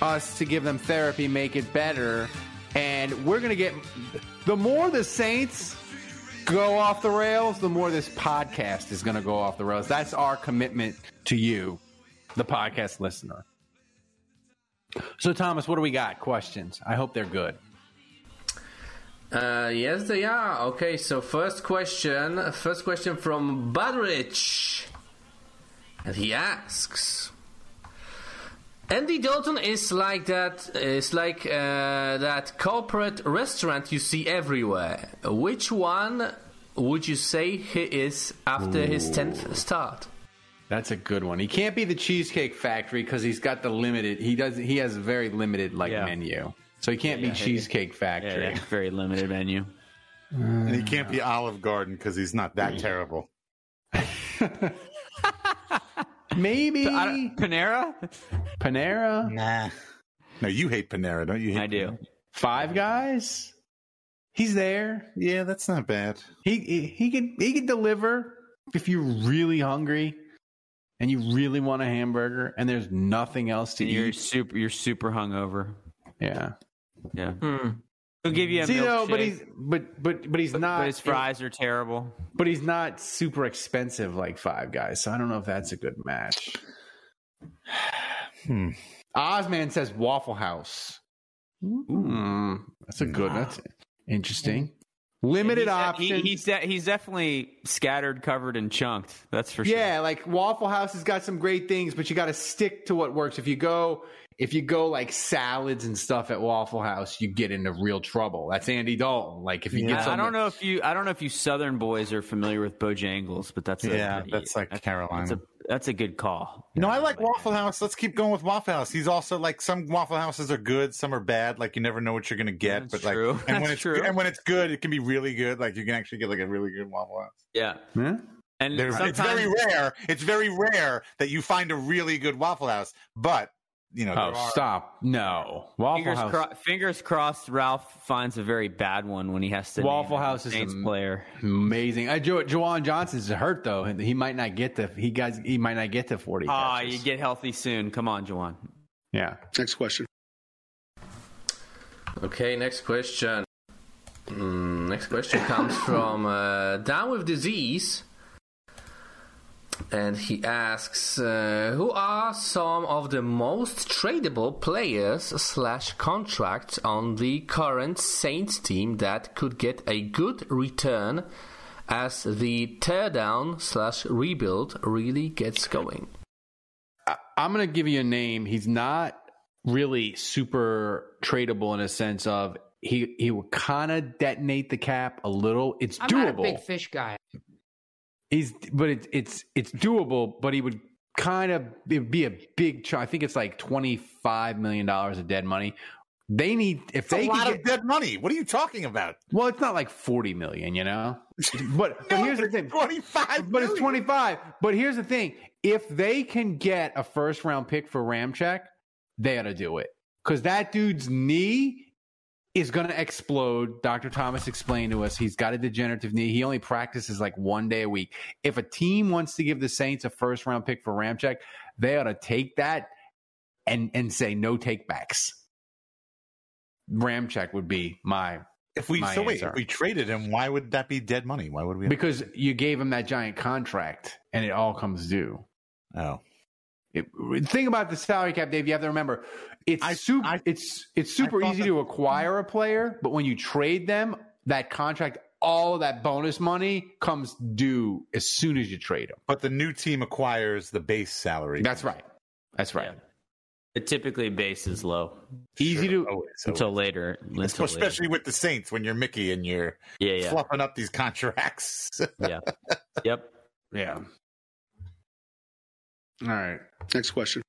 us to give them therapy, make it better, and we're gonna get. The more the Saints go off the rails, the more this podcast is gonna go off the rails. That's our commitment to you, the podcast listener. So, Thomas, what do we got? Questions? I hope they're good. Uh, yes, they are. Okay, so first question. First question from Budrich. And he asks Andy Dalton is like that is like uh, that corporate restaurant you see everywhere. Which one would you say he is after his tenth start? That's a good one. He can't be the Cheesecake Factory because he's got the limited. He does. He has a very limited like menu, so he can't Yeah, be yeah, Cheesecake Factory. Yeah, very limited menu. And he can't be Olive Garden because he's not that terrible. Maybe Panera. Panera. Nah. No, you hate Panera, don't you? Hate I do. Five Guys. He's there. Yeah, that's not bad. He he, he can he can deliver if you're really hungry and you really want a hamburger and there's nothing else to And you're eat. super. You're super hungover. Yeah. Yeah. Hmm. He'll give you a See though, but he's but but but he's not. but his fries are terrible. But he's not super expensive like Five Guys, so I don't know if that's a good match. Hmm. Ozman says Waffle House. Hmm, that's a good. That's interesting. Limited he's, options. He, he's de- he's definitely scattered, covered, and chunked. That's for sure. Yeah, like Waffle House has got some great things, but you got to stick to what works. If you go, if you go like salads and stuff at Waffle House, you get into real trouble. That's Andy Dalton. Like if you I, get, I don't know if you I don't know if you Southern boys are familiar with Bojangles, but that's a Yeah, pretty- that's like Carolina. That's a that's a good call. No, I like Waffle House. Let's keep going with Waffle House. He's also like some Waffle Houses are good, some are bad. Like you never know what you're gonna get. That's but like, true. and when That's it's true. and when it's good, it can be really good. Like you can actually get like a really good Waffle House. Yeah. Yeah. And sometimes it's very rare. It's very rare that you find a really good Waffle House. But you know, Oh, there are- stop! No, Waffle fingers, House. cro- fingers crossed. Ralph finds a very bad one when he has to. Waffle name a House is Saints am- player. Amazing. I, jo- Juwan Johnson's hurt though, he might not get to. He guys, he might not get to forty. Ah, catches. you get healthy soon. Come on, Juwan. yeah. Next question. Okay, next question. Mm, next question comes from uh, Down with Disease. And he asks, uh, who are some of the most tradable players slash contracts on the current Saints team that could get a good return as the teardown slash rebuild really gets going? I- I'm going to give you a name. He's not really super tradable in a sense of he he will kind of detonate the cap a little. It's I'm doable. not a big fish guy. He's but it's it's it's doable, but he would kind of it'd be a big chunk. I think it's like twenty five million dollars of dead money. They need if It's they a lot get, of dead money. What are you talking about? well, it's not like forty million, you know. But but here's the thing, Twenty five. but it's twenty five. But here's the thing: if they can get a first round pick for Ramczyk, they ought to do it because that dude's knee is going to explode. Dr. Thomas explained to us he's got a degenerative knee. He only practices like one day a week. If a team wants to give the Saints a first round pick for Ramczyk, they ought to take that and and say no takebacks. Ramczyk would be my If we my so wait, if we traded him, why would that be dead money? Why would we? because you gave him that giant contract and it all comes due. oh, It, think about the salary cap, Dave. You have to remember, it's I- super. I- it's it's super easy that- to acquire a player, but when you trade them, that contract, all of that bonus money comes due as soon as you trade them. but the new team acquires the base salary. That's right. That's right. It typically base is low Easy to. Always, until always. later. Until later. especially with the Saints when you're Mickey and you're Yeah, yeah, fluffing up these contracts. yeah. Yep. Yeah. All right. Next question.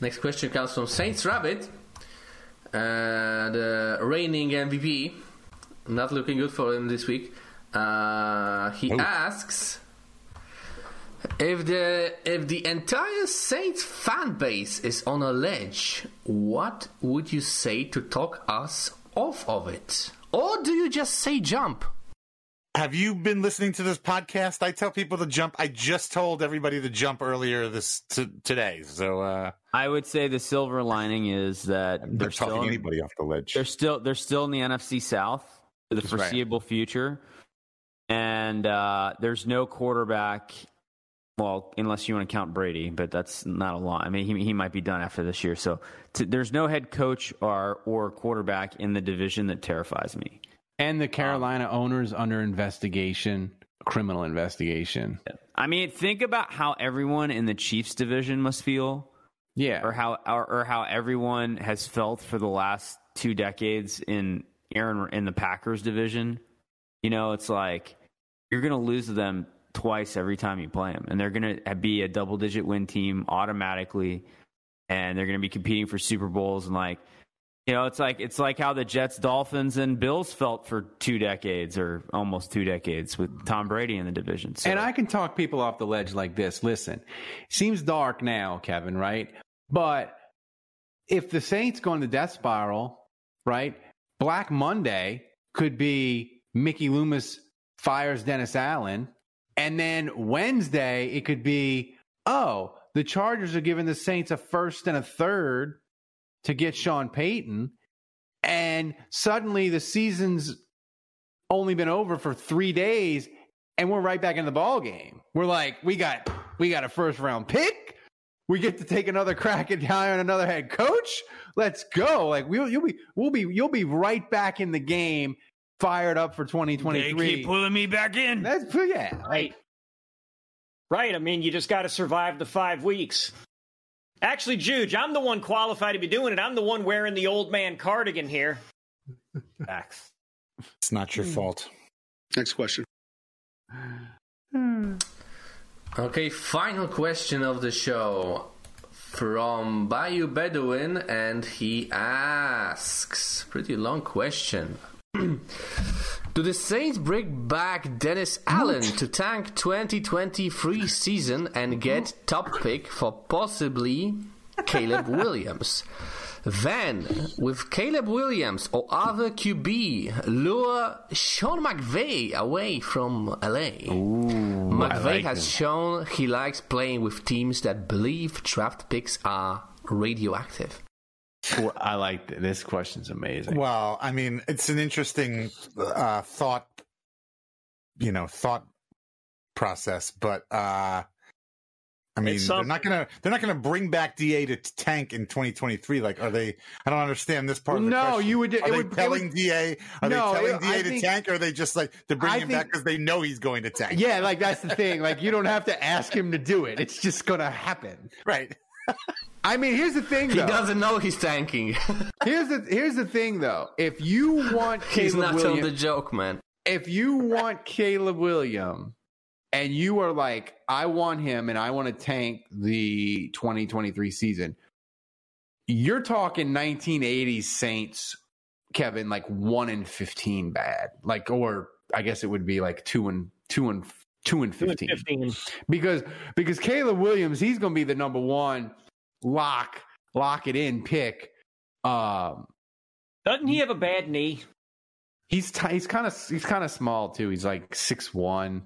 Next question comes from Saints Rabbit, uh, the reigning MVP. Not looking good for him this week. Uh, he asks if the if the entire Saints fan base is on a ledge, what would you say to talk us off of it, or do you just say jump? Have you been listening to this podcast? I tell people to jump. I just told everybody to jump earlier this t- today. So uh, I would say the silver lining is that I'm they're talking still in, anybody off the ledge. they're still they're still in the NFC South for the That's right. foreseeable future, and uh, there's no quarterback. Well, unless you want to count Brady, but that's not a lot. I mean, he he might be done after this year. So t- there's no head coach or or quarterback in the division that terrifies me. And the Carolina owners under investigation, criminal investigation. I mean, think about how everyone in the Chiefs division must feel. Yeah. Or how or, or how everyone has felt for the last two decades in Aaron in the Packers division. You know, it's like you're going to lose to them twice every time you play them, and they're going to be a double digit win team automatically, and they're going to be competing for Super Bowls and like. You know, it's like it's like how the Jets, Dolphins, and Bills felt for two decades or almost two decades with Tom Brady in the division. So. And I can talk people off the ledge like this. Listen, seems dark now, Kevin, right? But if the Saints go in the death spiral, right? Black Monday could be Mickey Loomis fires Dennis Allen. And then Wednesday, it could be, oh, the Chargers are giving the Saints a first and a third to get Sean Payton. And suddenly the season's only been over for three days and we're right back in the ball game. We're like, we got we got a first round pick. We get to take another crack at hiring another head coach. Let's go! Like we'll you'll be we'll be you'll be right back in the game, fired up for twenty twenty three. pulling me back in. That's yeah, right. Right. I mean, you just got to survive the five weeks. Actually, Juge, I'm the one qualified to be doing it. I'm the one wearing the old man cardigan here. Facts. It's not Hmm. your fault. Next question. Okay, final question of the show from Bayou Bedouin, and he asks pretty long question. Do the Saints bring back Dennis Allen to tank 2023 season and get top pick for possibly Caleb Williams? Then, with Caleb Williams or other QB, lure Sean McVay away from LA. McVay like has him. shown he likes playing with teams that believe draft picks are radioactive. I like th- this question's amazing. Well, I mean, it's an interesting uh, thought, you know, thought process, but uh, I mean, they're not gonna they're not gonna bring back Da to tank in 2023. Like, are they? I don't understand this part. of the No, question. you would- Are it they would- telling would- Da? Are No, they telling it- Da I to think- tank, or are they just like they're bringing I him back because they know he's going to tank? Yeah, like that's the thing. Like you don't have to ask him to do it. It's just gonna happen. Right. I mean, here's the thing. He doesn't know he's tanking. Here's the here's the thing though. If you want he's Caleb not on Williams, the joke, man. if you want Caleb William and you are like, I want him and I want to tank the 2023 season, you're talking 1980s Saints, Kevin, like one and 15 bad. Like, or I guess it would be like two and two and two and 15. 15. Because because Caleb Williams, he's gonna be the number one lock, lock it in pick. Um Doesn't he have a bad knee? He's t- he's kind of he's kind of small too. He's like six one.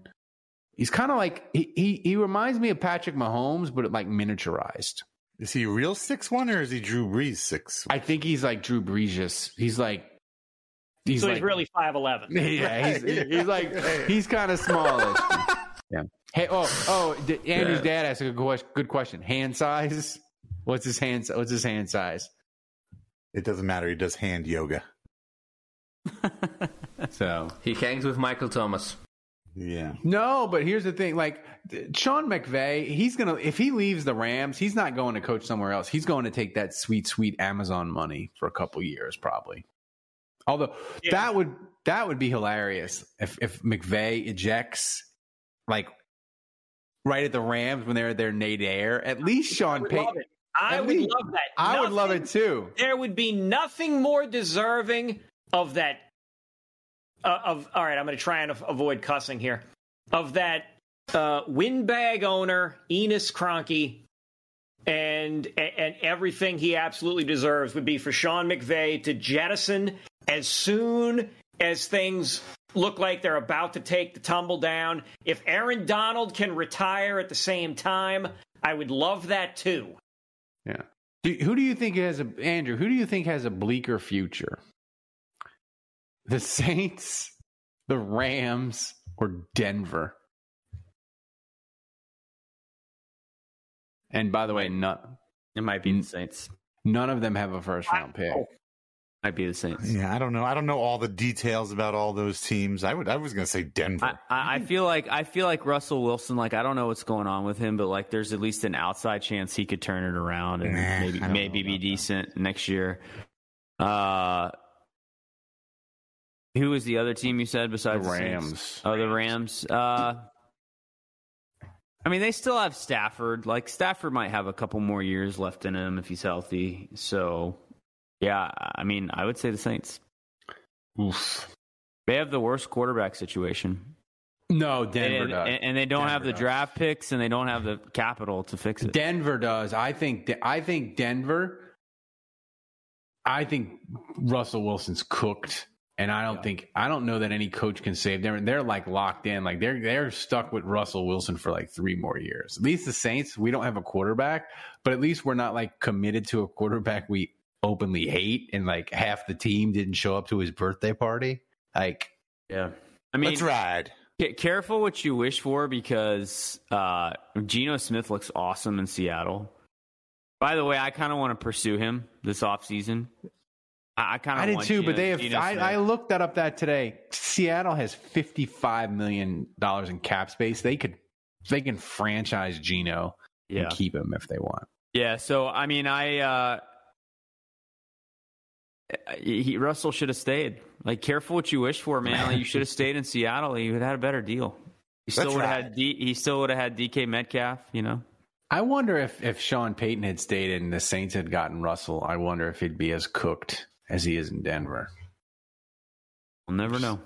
He's kind of like he, he he reminds me of Patrick Mahomes, but like miniaturized. Is he real six one or is he Drew Brees six? I think he's like Drew Brees. He's like he's so like he's really 5'11. yeah. He's he's like he's kind of smallish. yeah. Hey oh oh D- Andrew's Yeah. dad asked a good question. Good question. Hand size. What's his hand? What's his hand size? It doesn't matter. He does hand yoga. So He hangs with Michael Thomas. Yeah. No, but here's the thing: like Sean McVay, he's gonna if he leaves the Rams, he's not going to coach somewhere else. He's going to take that sweet, sweet Amazon money for a couple years, probably. Although that would that would be hilarious if if McVay ejects like right at the Rams when they're at their nadir. At least Sean Payton. I would love that. I would love it too. There would be nothing more deserving of that. Uh, of all right, I'm going to try and av- avoid cussing here. Of that uh, windbag owner, Enos Kroenke, and and everything he absolutely deserves would be for Sean McVay to jettison as soon as things look like they're about to take the tumble down. If Aaron Donald can retire at the same time, I would love that too. Yeah. Do, who do you think has a Andrew? Who do you think has a bleaker future? The Saints, the Rams, or Denver? And by the way, none. It might be the Saints. None of them have a first round pick. Might be the Saints. Yeah, I don't know. I don't know all the details about all those teams. I would. I was going to say Denver. I, I feel like I feel like Russell Wilson. Like I don't know what's going on with him, but like there's at least an outside chance he could turn it around and Nah, maybe maybe be decent next year. Uh, who was the other team you said besides The the Rams. Oh, the Rams. Uh, I mean, they still have Stafford. Like Stafford might have a couple more years left in him if he's healthy. So, yeah, I mean, I would say the Saints. Oof. They have the worst quarterback situation. No, Denver and, does. and, and they don't have the does. draft picks, and they don't have the capital to fix it. Denver does. I think. I think Denver. I think Russell Wilson's cooked, and I don't think I don't know that any coach can save them. They're like locked in, like they're they're stuck with Russell Wilson for like three more years. At least the Saints, we don't have a quarterback, but at least we're not like committed to a quarterback we openly hate, and like half the team didn't show up to his birthday party. Like, yeah, I mean, Let's ride. Ca- Careful what you wish for because uh, Geno Smith looks awesome in Seattle. By the way, I kind of want to pursue him this offseason. I, I kind of I did too, Geno- but they have. I, I looked that up that today. Seattle has fifty five million dollars in cap space. They could, they can franchise Geno Yeah. and keep him if they want. Yeah, so I mean, I uh, he, Russell should have stayed. Like, careful what you wish for, man. Like, you should have stayed in Seattle. He would have had a better deal. He still would have right. had D, he still would have had DK Metcalf. You know. I wonder if if Sean Payton had stayed and the Saints had gotten Russell. I wonder if he'd be as cooked as he is in Denver. We'll never know.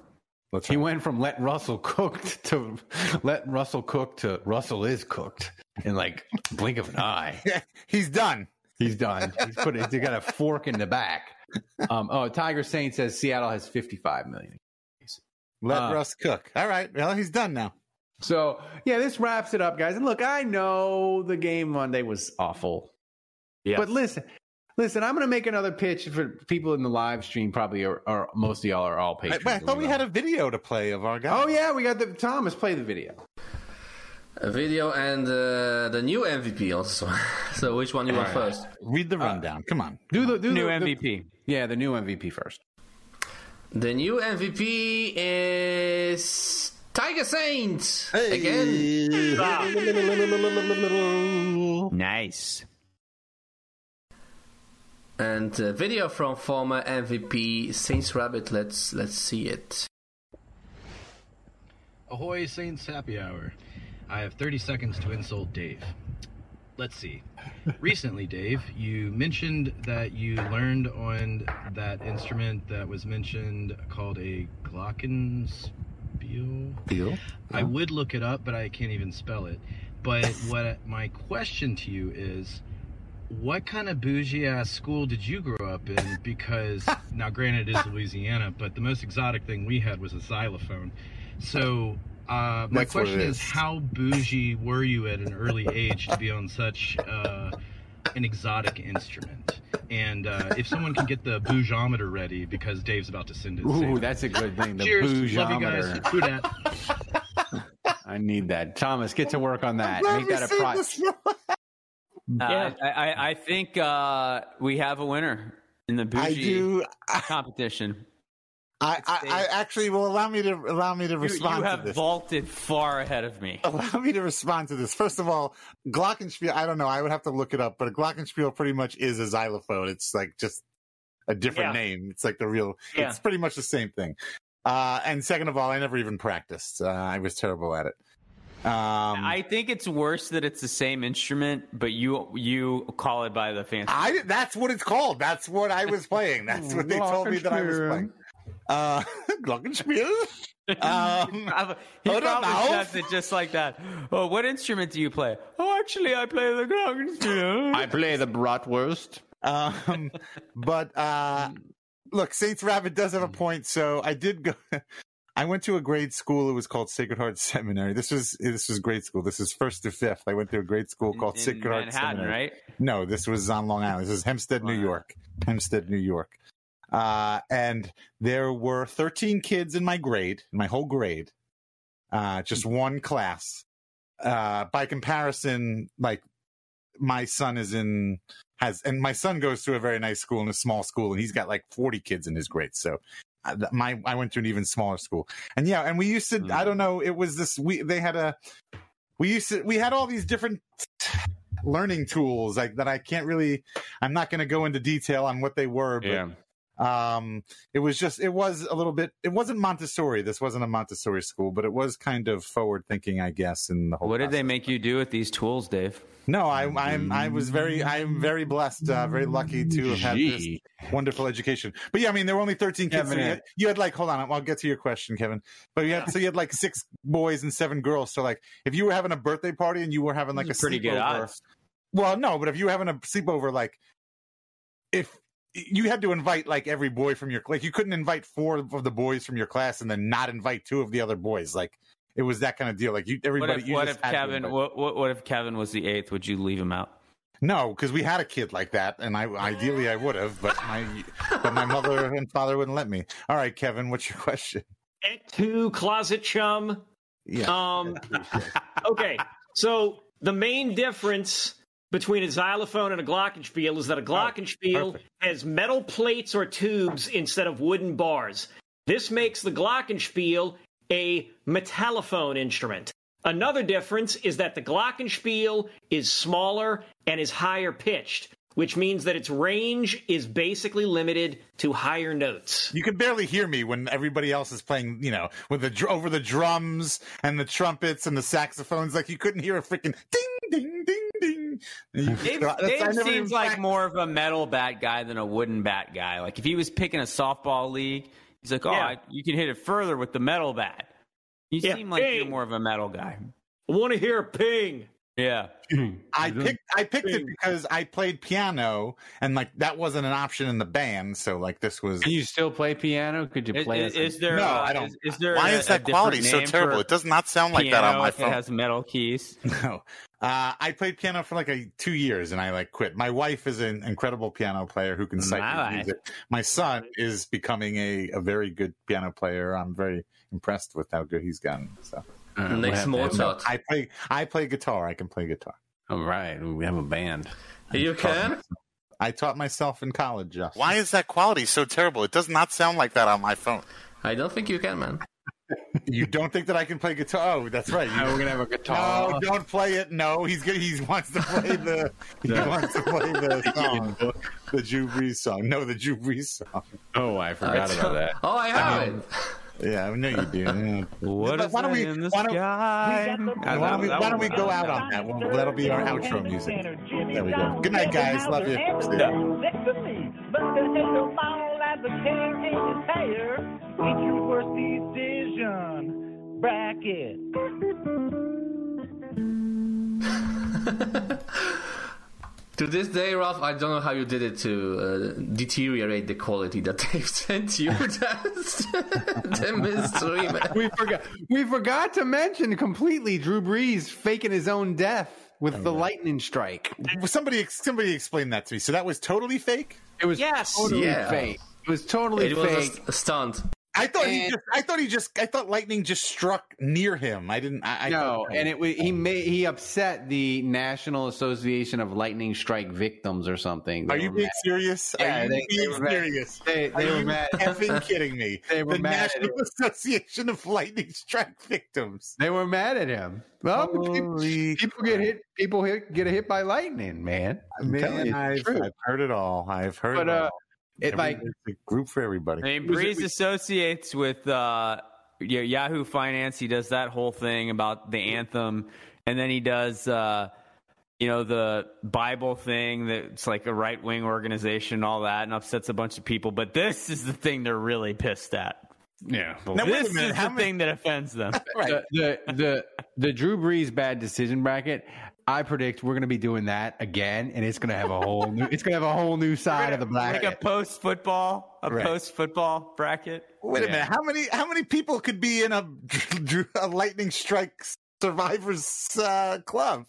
he went from let Russell cooked to let Russell cook to Russell is cooked in like blink of an eye. He's done. He's done. He's put it. He got a fork in the back. Um, oh, Tiger Saint says Seattle has fifty five million. Let Uh, Russ cook. All right. Well, he's done now. So yeah, this wraps it up, guys. And look, I know the game Monday was awful. Yeah. But listen, listen, I'm going to make another pitch for people in the live stream. Probably, are, are most of y'all are all I, patrons. I thought we had a video to play of our guy. Oh yeah, we got the Thomas play the video. A video and uh, the new MVP also. so which one you want All right. first? Read the rundown. Come on. Do the do New the, the- MVP. yeah, the new MVP first. The new MVP is Tiger Saint again. Nice. And a video from former MVP Saints Rabbit. Let's let's see it. Ahoy, Saints Happy Hour. I have 30 seconds to insult Dave. Let's see. Recently, Dave, you mentioned that you learned on that instrument that was mentioned called a glockenspiel. Deal. I would look it up, but I can't even spell it. But what my question to you is, what kind of bougie ass school did you grow up in? Because now, granted, it is Louisiana, but the most exotic thing we had was a xylophone. So, uh, my That's question is, is. how bougie were you at an early age to be on such uh, an exotic instrument? And uh, if someone can get the bougeometer ready, because Dave's about to send it. Ooh, say- that's a good thing. The Cheers. Love you guys. bougeometer. Who dat? I need that. Thomas, get to work on that. Make that a pro- Uh, I, I, I think uh, we have a winner in the I bougie do. competition. I, I, I actually will allow me to allow me to respond you to have this. vaulted far ahead of me. Allow me to respond to this. First of all, Glockenspiel. I don't know. I would have to look it up, but a Glockenspiel pretty much is a xylophone. It's like just a different Yeah. name. It's like the real. Yeah. It's pretty much the same thing. Uh, and second of all, I never even practiced. Uh, I was terrible at it. Um, I think it's worse that it's the same instrument, but you you call it by the fancy. I that's what it's called. That's what I was playing. That's what they told me that I was playing. Uh, Glockenspiel. Um, he Hold on, probably Alf. says it just like that. Oh, what instrument do you play? Oh, actually, I play the glockenspiel. I play the bratwurst. Um, but uh, look, Saints Rabbit does have a point. So I did go. I went to a grade school. It was called Sacred Heart Seminary. This was this was grade school. This is first to fifth. I went to a grade school called in Sacred Heart Seminary. right? No, this was on Long Island. This is Hempstead, New York. Hempstead, New York. Uh, and there were 13 kids in my grade, in my whole grade, uh, just one class. Uh, by comparison, like my son is in has, and my son goes to a very nice school in a small school, and he's got like 40 kids in his grade. So uh, my I went to an even smaller school, and yeah, and we used to. I don't know. It was this. We they had a. We used to. We had all these different learning tools like that. I can't really. I'm not going to go into detail on what they were, but Yeah. Um it was just it was a little bit it wasn't montessori. This wasn't a montessori school but it was kind of forward thinking i guess in the whole What did they make you do with these tools, Dave? no i i'm i was very i'm very blessed uh, very lucky to have had this wonderful education. But yeah i mean there were only 13 kids so Kevin, you, uh, had, you had like hold on i'll get to your question kevin. But you had so you had like six boys and seven girls. So like if you were having a birthday party and you were having like a Pretty good sleepover- odds. well, no, but if you were having a sleepover, like if you had to invite like every boy from your like you couldn't invite four of the boys from your class and then not invite two of the other boys. Like it was that kind of deal. Like you What everybody if, you what just if had Kevin? What, what what if Kevin was the eighth? Would you leave him out? No, because we had a kid like that, and I ideally I would have, but my but my mother and father wouldn't let me. All right, Kevin, what's your question? Et tu, closet chum. Yeah. Um, okay, so the main difference between a xylophone and a glockenspiel is that a oh, glockenspiel has metal plates or tubes instead of wooden bars. This makes the glockenspiel a metallophone instrument. Another difference is that the glockenspiel is smaller and is higher pitched, which means that its range is basically limited to higher notes. You can barely hear me when everybody else is playing, you know, with the over the drums and the trumpets and the saxophones. Like you couldn't hear a freaking ding, ding, ding, ding. You- Dave, Dave never even seems like prac- more of a metal bat guy than a wooden bat guy. Like if he was picking a softball league, he's like, oh, Yeah. I, you can hit it further with the metal bat. You Yeah, seem like you're more of a metal guy. I want to hear a ping. Yeah. I picked I picked it because I played piano and like that wasn't an option in the band. So like this was. Can you still play piano? Could you play? is, us is there? No, uh, I don't. Is, is there? Why a- is that quality so terrible? It does not sound like that on my phone. It has metal keys. No. Uh, I played piano for like a two years and I like quit. My wife is an incredible piano player who can cite My me wife. music. My son is becoming a, a very good piano player. I'm very impressed with how good he's gotten. So Uh, Next we have Mozart. I play I play guitar. I can play guitar. All right, we have a band. You can? I taught myself in college, Justin. Why is that quality so terrible? It does not sound like that on my phone. I don't think you can, man. You don't think that I can play guitar? Oh, that's right. You, Now we're gonna have a guitar. no, don't play it. No, he's good. He wants to play the. he wants to play the song, the Drew Brees song. No, the Drew Brees song. Oh, I forgot I about that. Oh, I have it. Yeah, I know you do. Yeah. What But is why don't that we- in the why don't- sky? Why don't we, why don't we go out on that? Well, that'll be our outro music. There we go. Good night, guys. Love you. See ya. Next to me, but the halo ball as the king in his hair. Each your worst decision. Bracket. To this day, Ralph, I don't know how you did it to uh, deteriorate the quality that they've sent you. That's the mystery, man. We forgot. We forgot to mention completely Drew Brees faking his own death with the lightning strike. Somebody, somebody explain that to me. So that was totally fake. It was Yes. totally Yeah. fake. It was totally It was a st- a stunt. I thought he just. I thought he just. I thought lightning just struck near him. I didn't. I, I no, thought- and it wa- he made he upset the National Association of Lightning Strike Victims or something. Are you being mad. serious? Yeah, Are you they- they being mad. serious? They, Are were you mad. effing kidding me? They were the mad at National Association of Lightning Strike Victims. They were mad at him. Well, people, people get hit. People hit, get hit by lightning, man. I mean, telling you, it's I've. I've heard it all. I've heard But it uh, all. It Every- like a group for everybody. I mean, Was it- associates with uh, yeah, Yahoo Finance. He does that whole thing about the anthem, and then he does, uh, you know, the Bible thing that's like a right wing organization, and all that, and upsets a bunch of people. But this is the thing they're really pissed at. Yeah, Now, this is the thing that offends them. the, the the the Drew Brees bad decision bracket. I predict we're going to be doing that again, and it's going to have a whole new. It's going to have a whole new side of the bracket. like a post football, a Right. post football bracket. Wait a minute. How many how many people could be in a, a lightning strike survivors uh, club?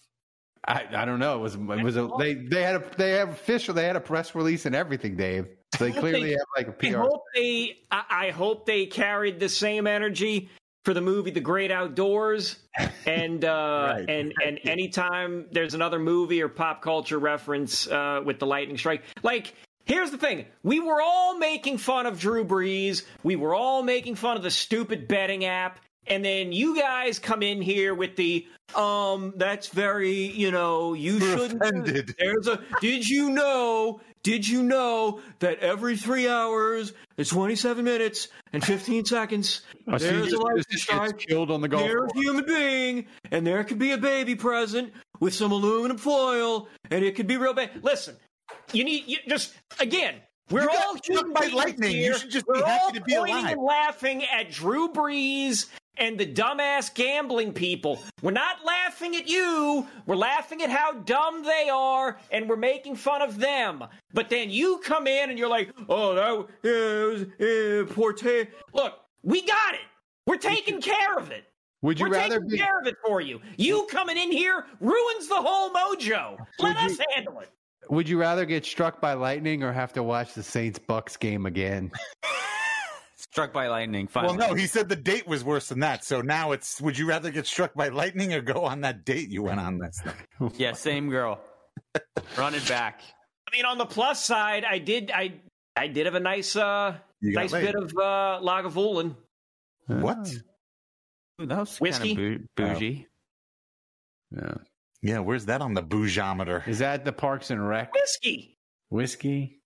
I, I don't know. It was it was a they they had a they have official they had a press release and everything, Dave. So they clearly they- have like a I PR. hope they. I, I hope they carried the same energy for the movie The Great Outdoors, and uh, and and anytime there's another movie or pop culture reference uh, with the lightning strike, like. Here's the thing. We were all making fun of Drew Brees. We were all making fun of the stupid betting app. And then you guys come in here with the um that's very, you know, you We're shouldn't offended. There's a did you know did you know that every 3 hours it's 27 minutes and 15 seconds you there's a lightning this shit's strike killed on the golf there's a human being and there could be a baby present with some aluminum foil and it could be real bad. Listen, you need you just again. We're You all struck by lightning. You should just We're be happy all to be pointing alive. and laughing at Drew Brees and the dumbass gambling people. We're not laughing at you. We're laughing at how dumb they are, and we're making fun of them. But then you come in and you're like, "Oh, that yeah, was uh, poor ta-" Look, we got it. We're taking care of it. Would you We're rather taking be- care of it for you. You coming in here ruins the whole mojo. Let Would us you- handle it. Would you rather get struck by lightning or have to watch the Saints Bucks game again? Struck by lightning. Well, no, he said the date was worse than that. So now it's would you rather get struck by lightning or go on that date you went on last night? yeah, same girl. Run it back. I mean, on the plus side, I did I I did have a nice uh nice laid. bit of uh Lagavulin. What? Ooh, that was Whiskey? kind of bougie. Yeah. Yeah, where's that on the bougeometer? Is that the Parks and Rec Whiskey. whiskey?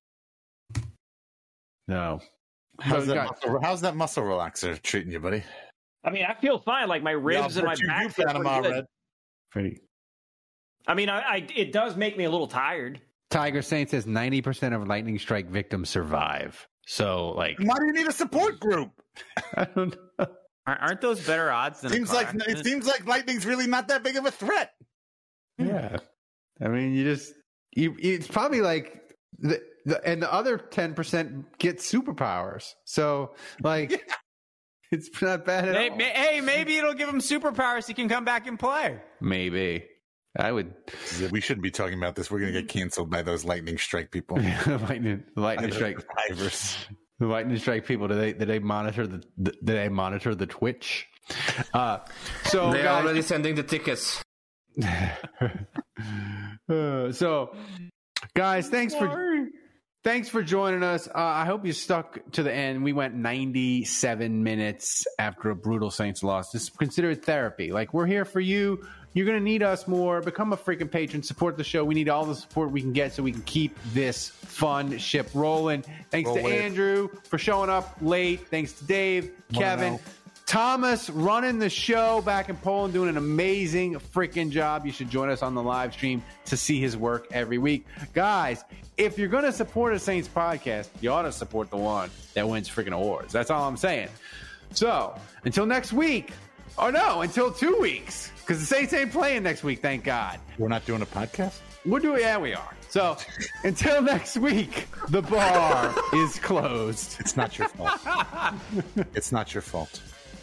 No. How's that, guys- muscle, how's that muscle relaxer treating you, buddy? I mean, I feel fine. Like my ribs Yeah, and my back. you feel Panama pretty good. Red. Pretty. I mean, I, I it does make me a little tired. Tiger Saint says ninety percent of lightning strike victims survive. So like, Why do you need a support group? I don't know. Aren't aren't those better odds than Seems a car like it seems like lightning's really not that big of a threat. Yeah. I mean, you just you. It's probably like the, the and the other ten percent get superpowers. So like, it's not bad at Hey, all. ma- hey, maybe it'll give him superpowers. He can come back and play. Maybe I would. We shouldn't be talking about this. We're gonna get canceled by those lightning strike people. lightning, lightning strike. survivors. The lightning strike people. Do they? Do they monitor the? the do they monitor the Twitch? Uh, so They're guys, already sending the tickets. Uh, so, guys, thanks for thanks for joining us. Uh, I hope you stuck to the end. We went 97 minutes after a brutal Saints loss. Just consider it therapy. Like we're here for you. You're gonna need us more. Become a freaking patron. Support the show. We need all the support we can get so we can keep this fun ship rolling. Thanks Roll to with. Andrew for showing up late. Thanks to Dave, Kevin. Thomas running the show back in Poland, doing an amazing freaking job. You should join us on the live stream to see his work every week. Guys, if you're going to support a Saints podcast, you ought to support the one that wins freaking awards. That's all I'm saying. So until next week, or no, until two weeks, because the Saints ain't playing next week, thank God. We're not doing a podcast. We're doing, yeah, we are. So until next week, the bar is closed. It's not your fault. it's not your fault.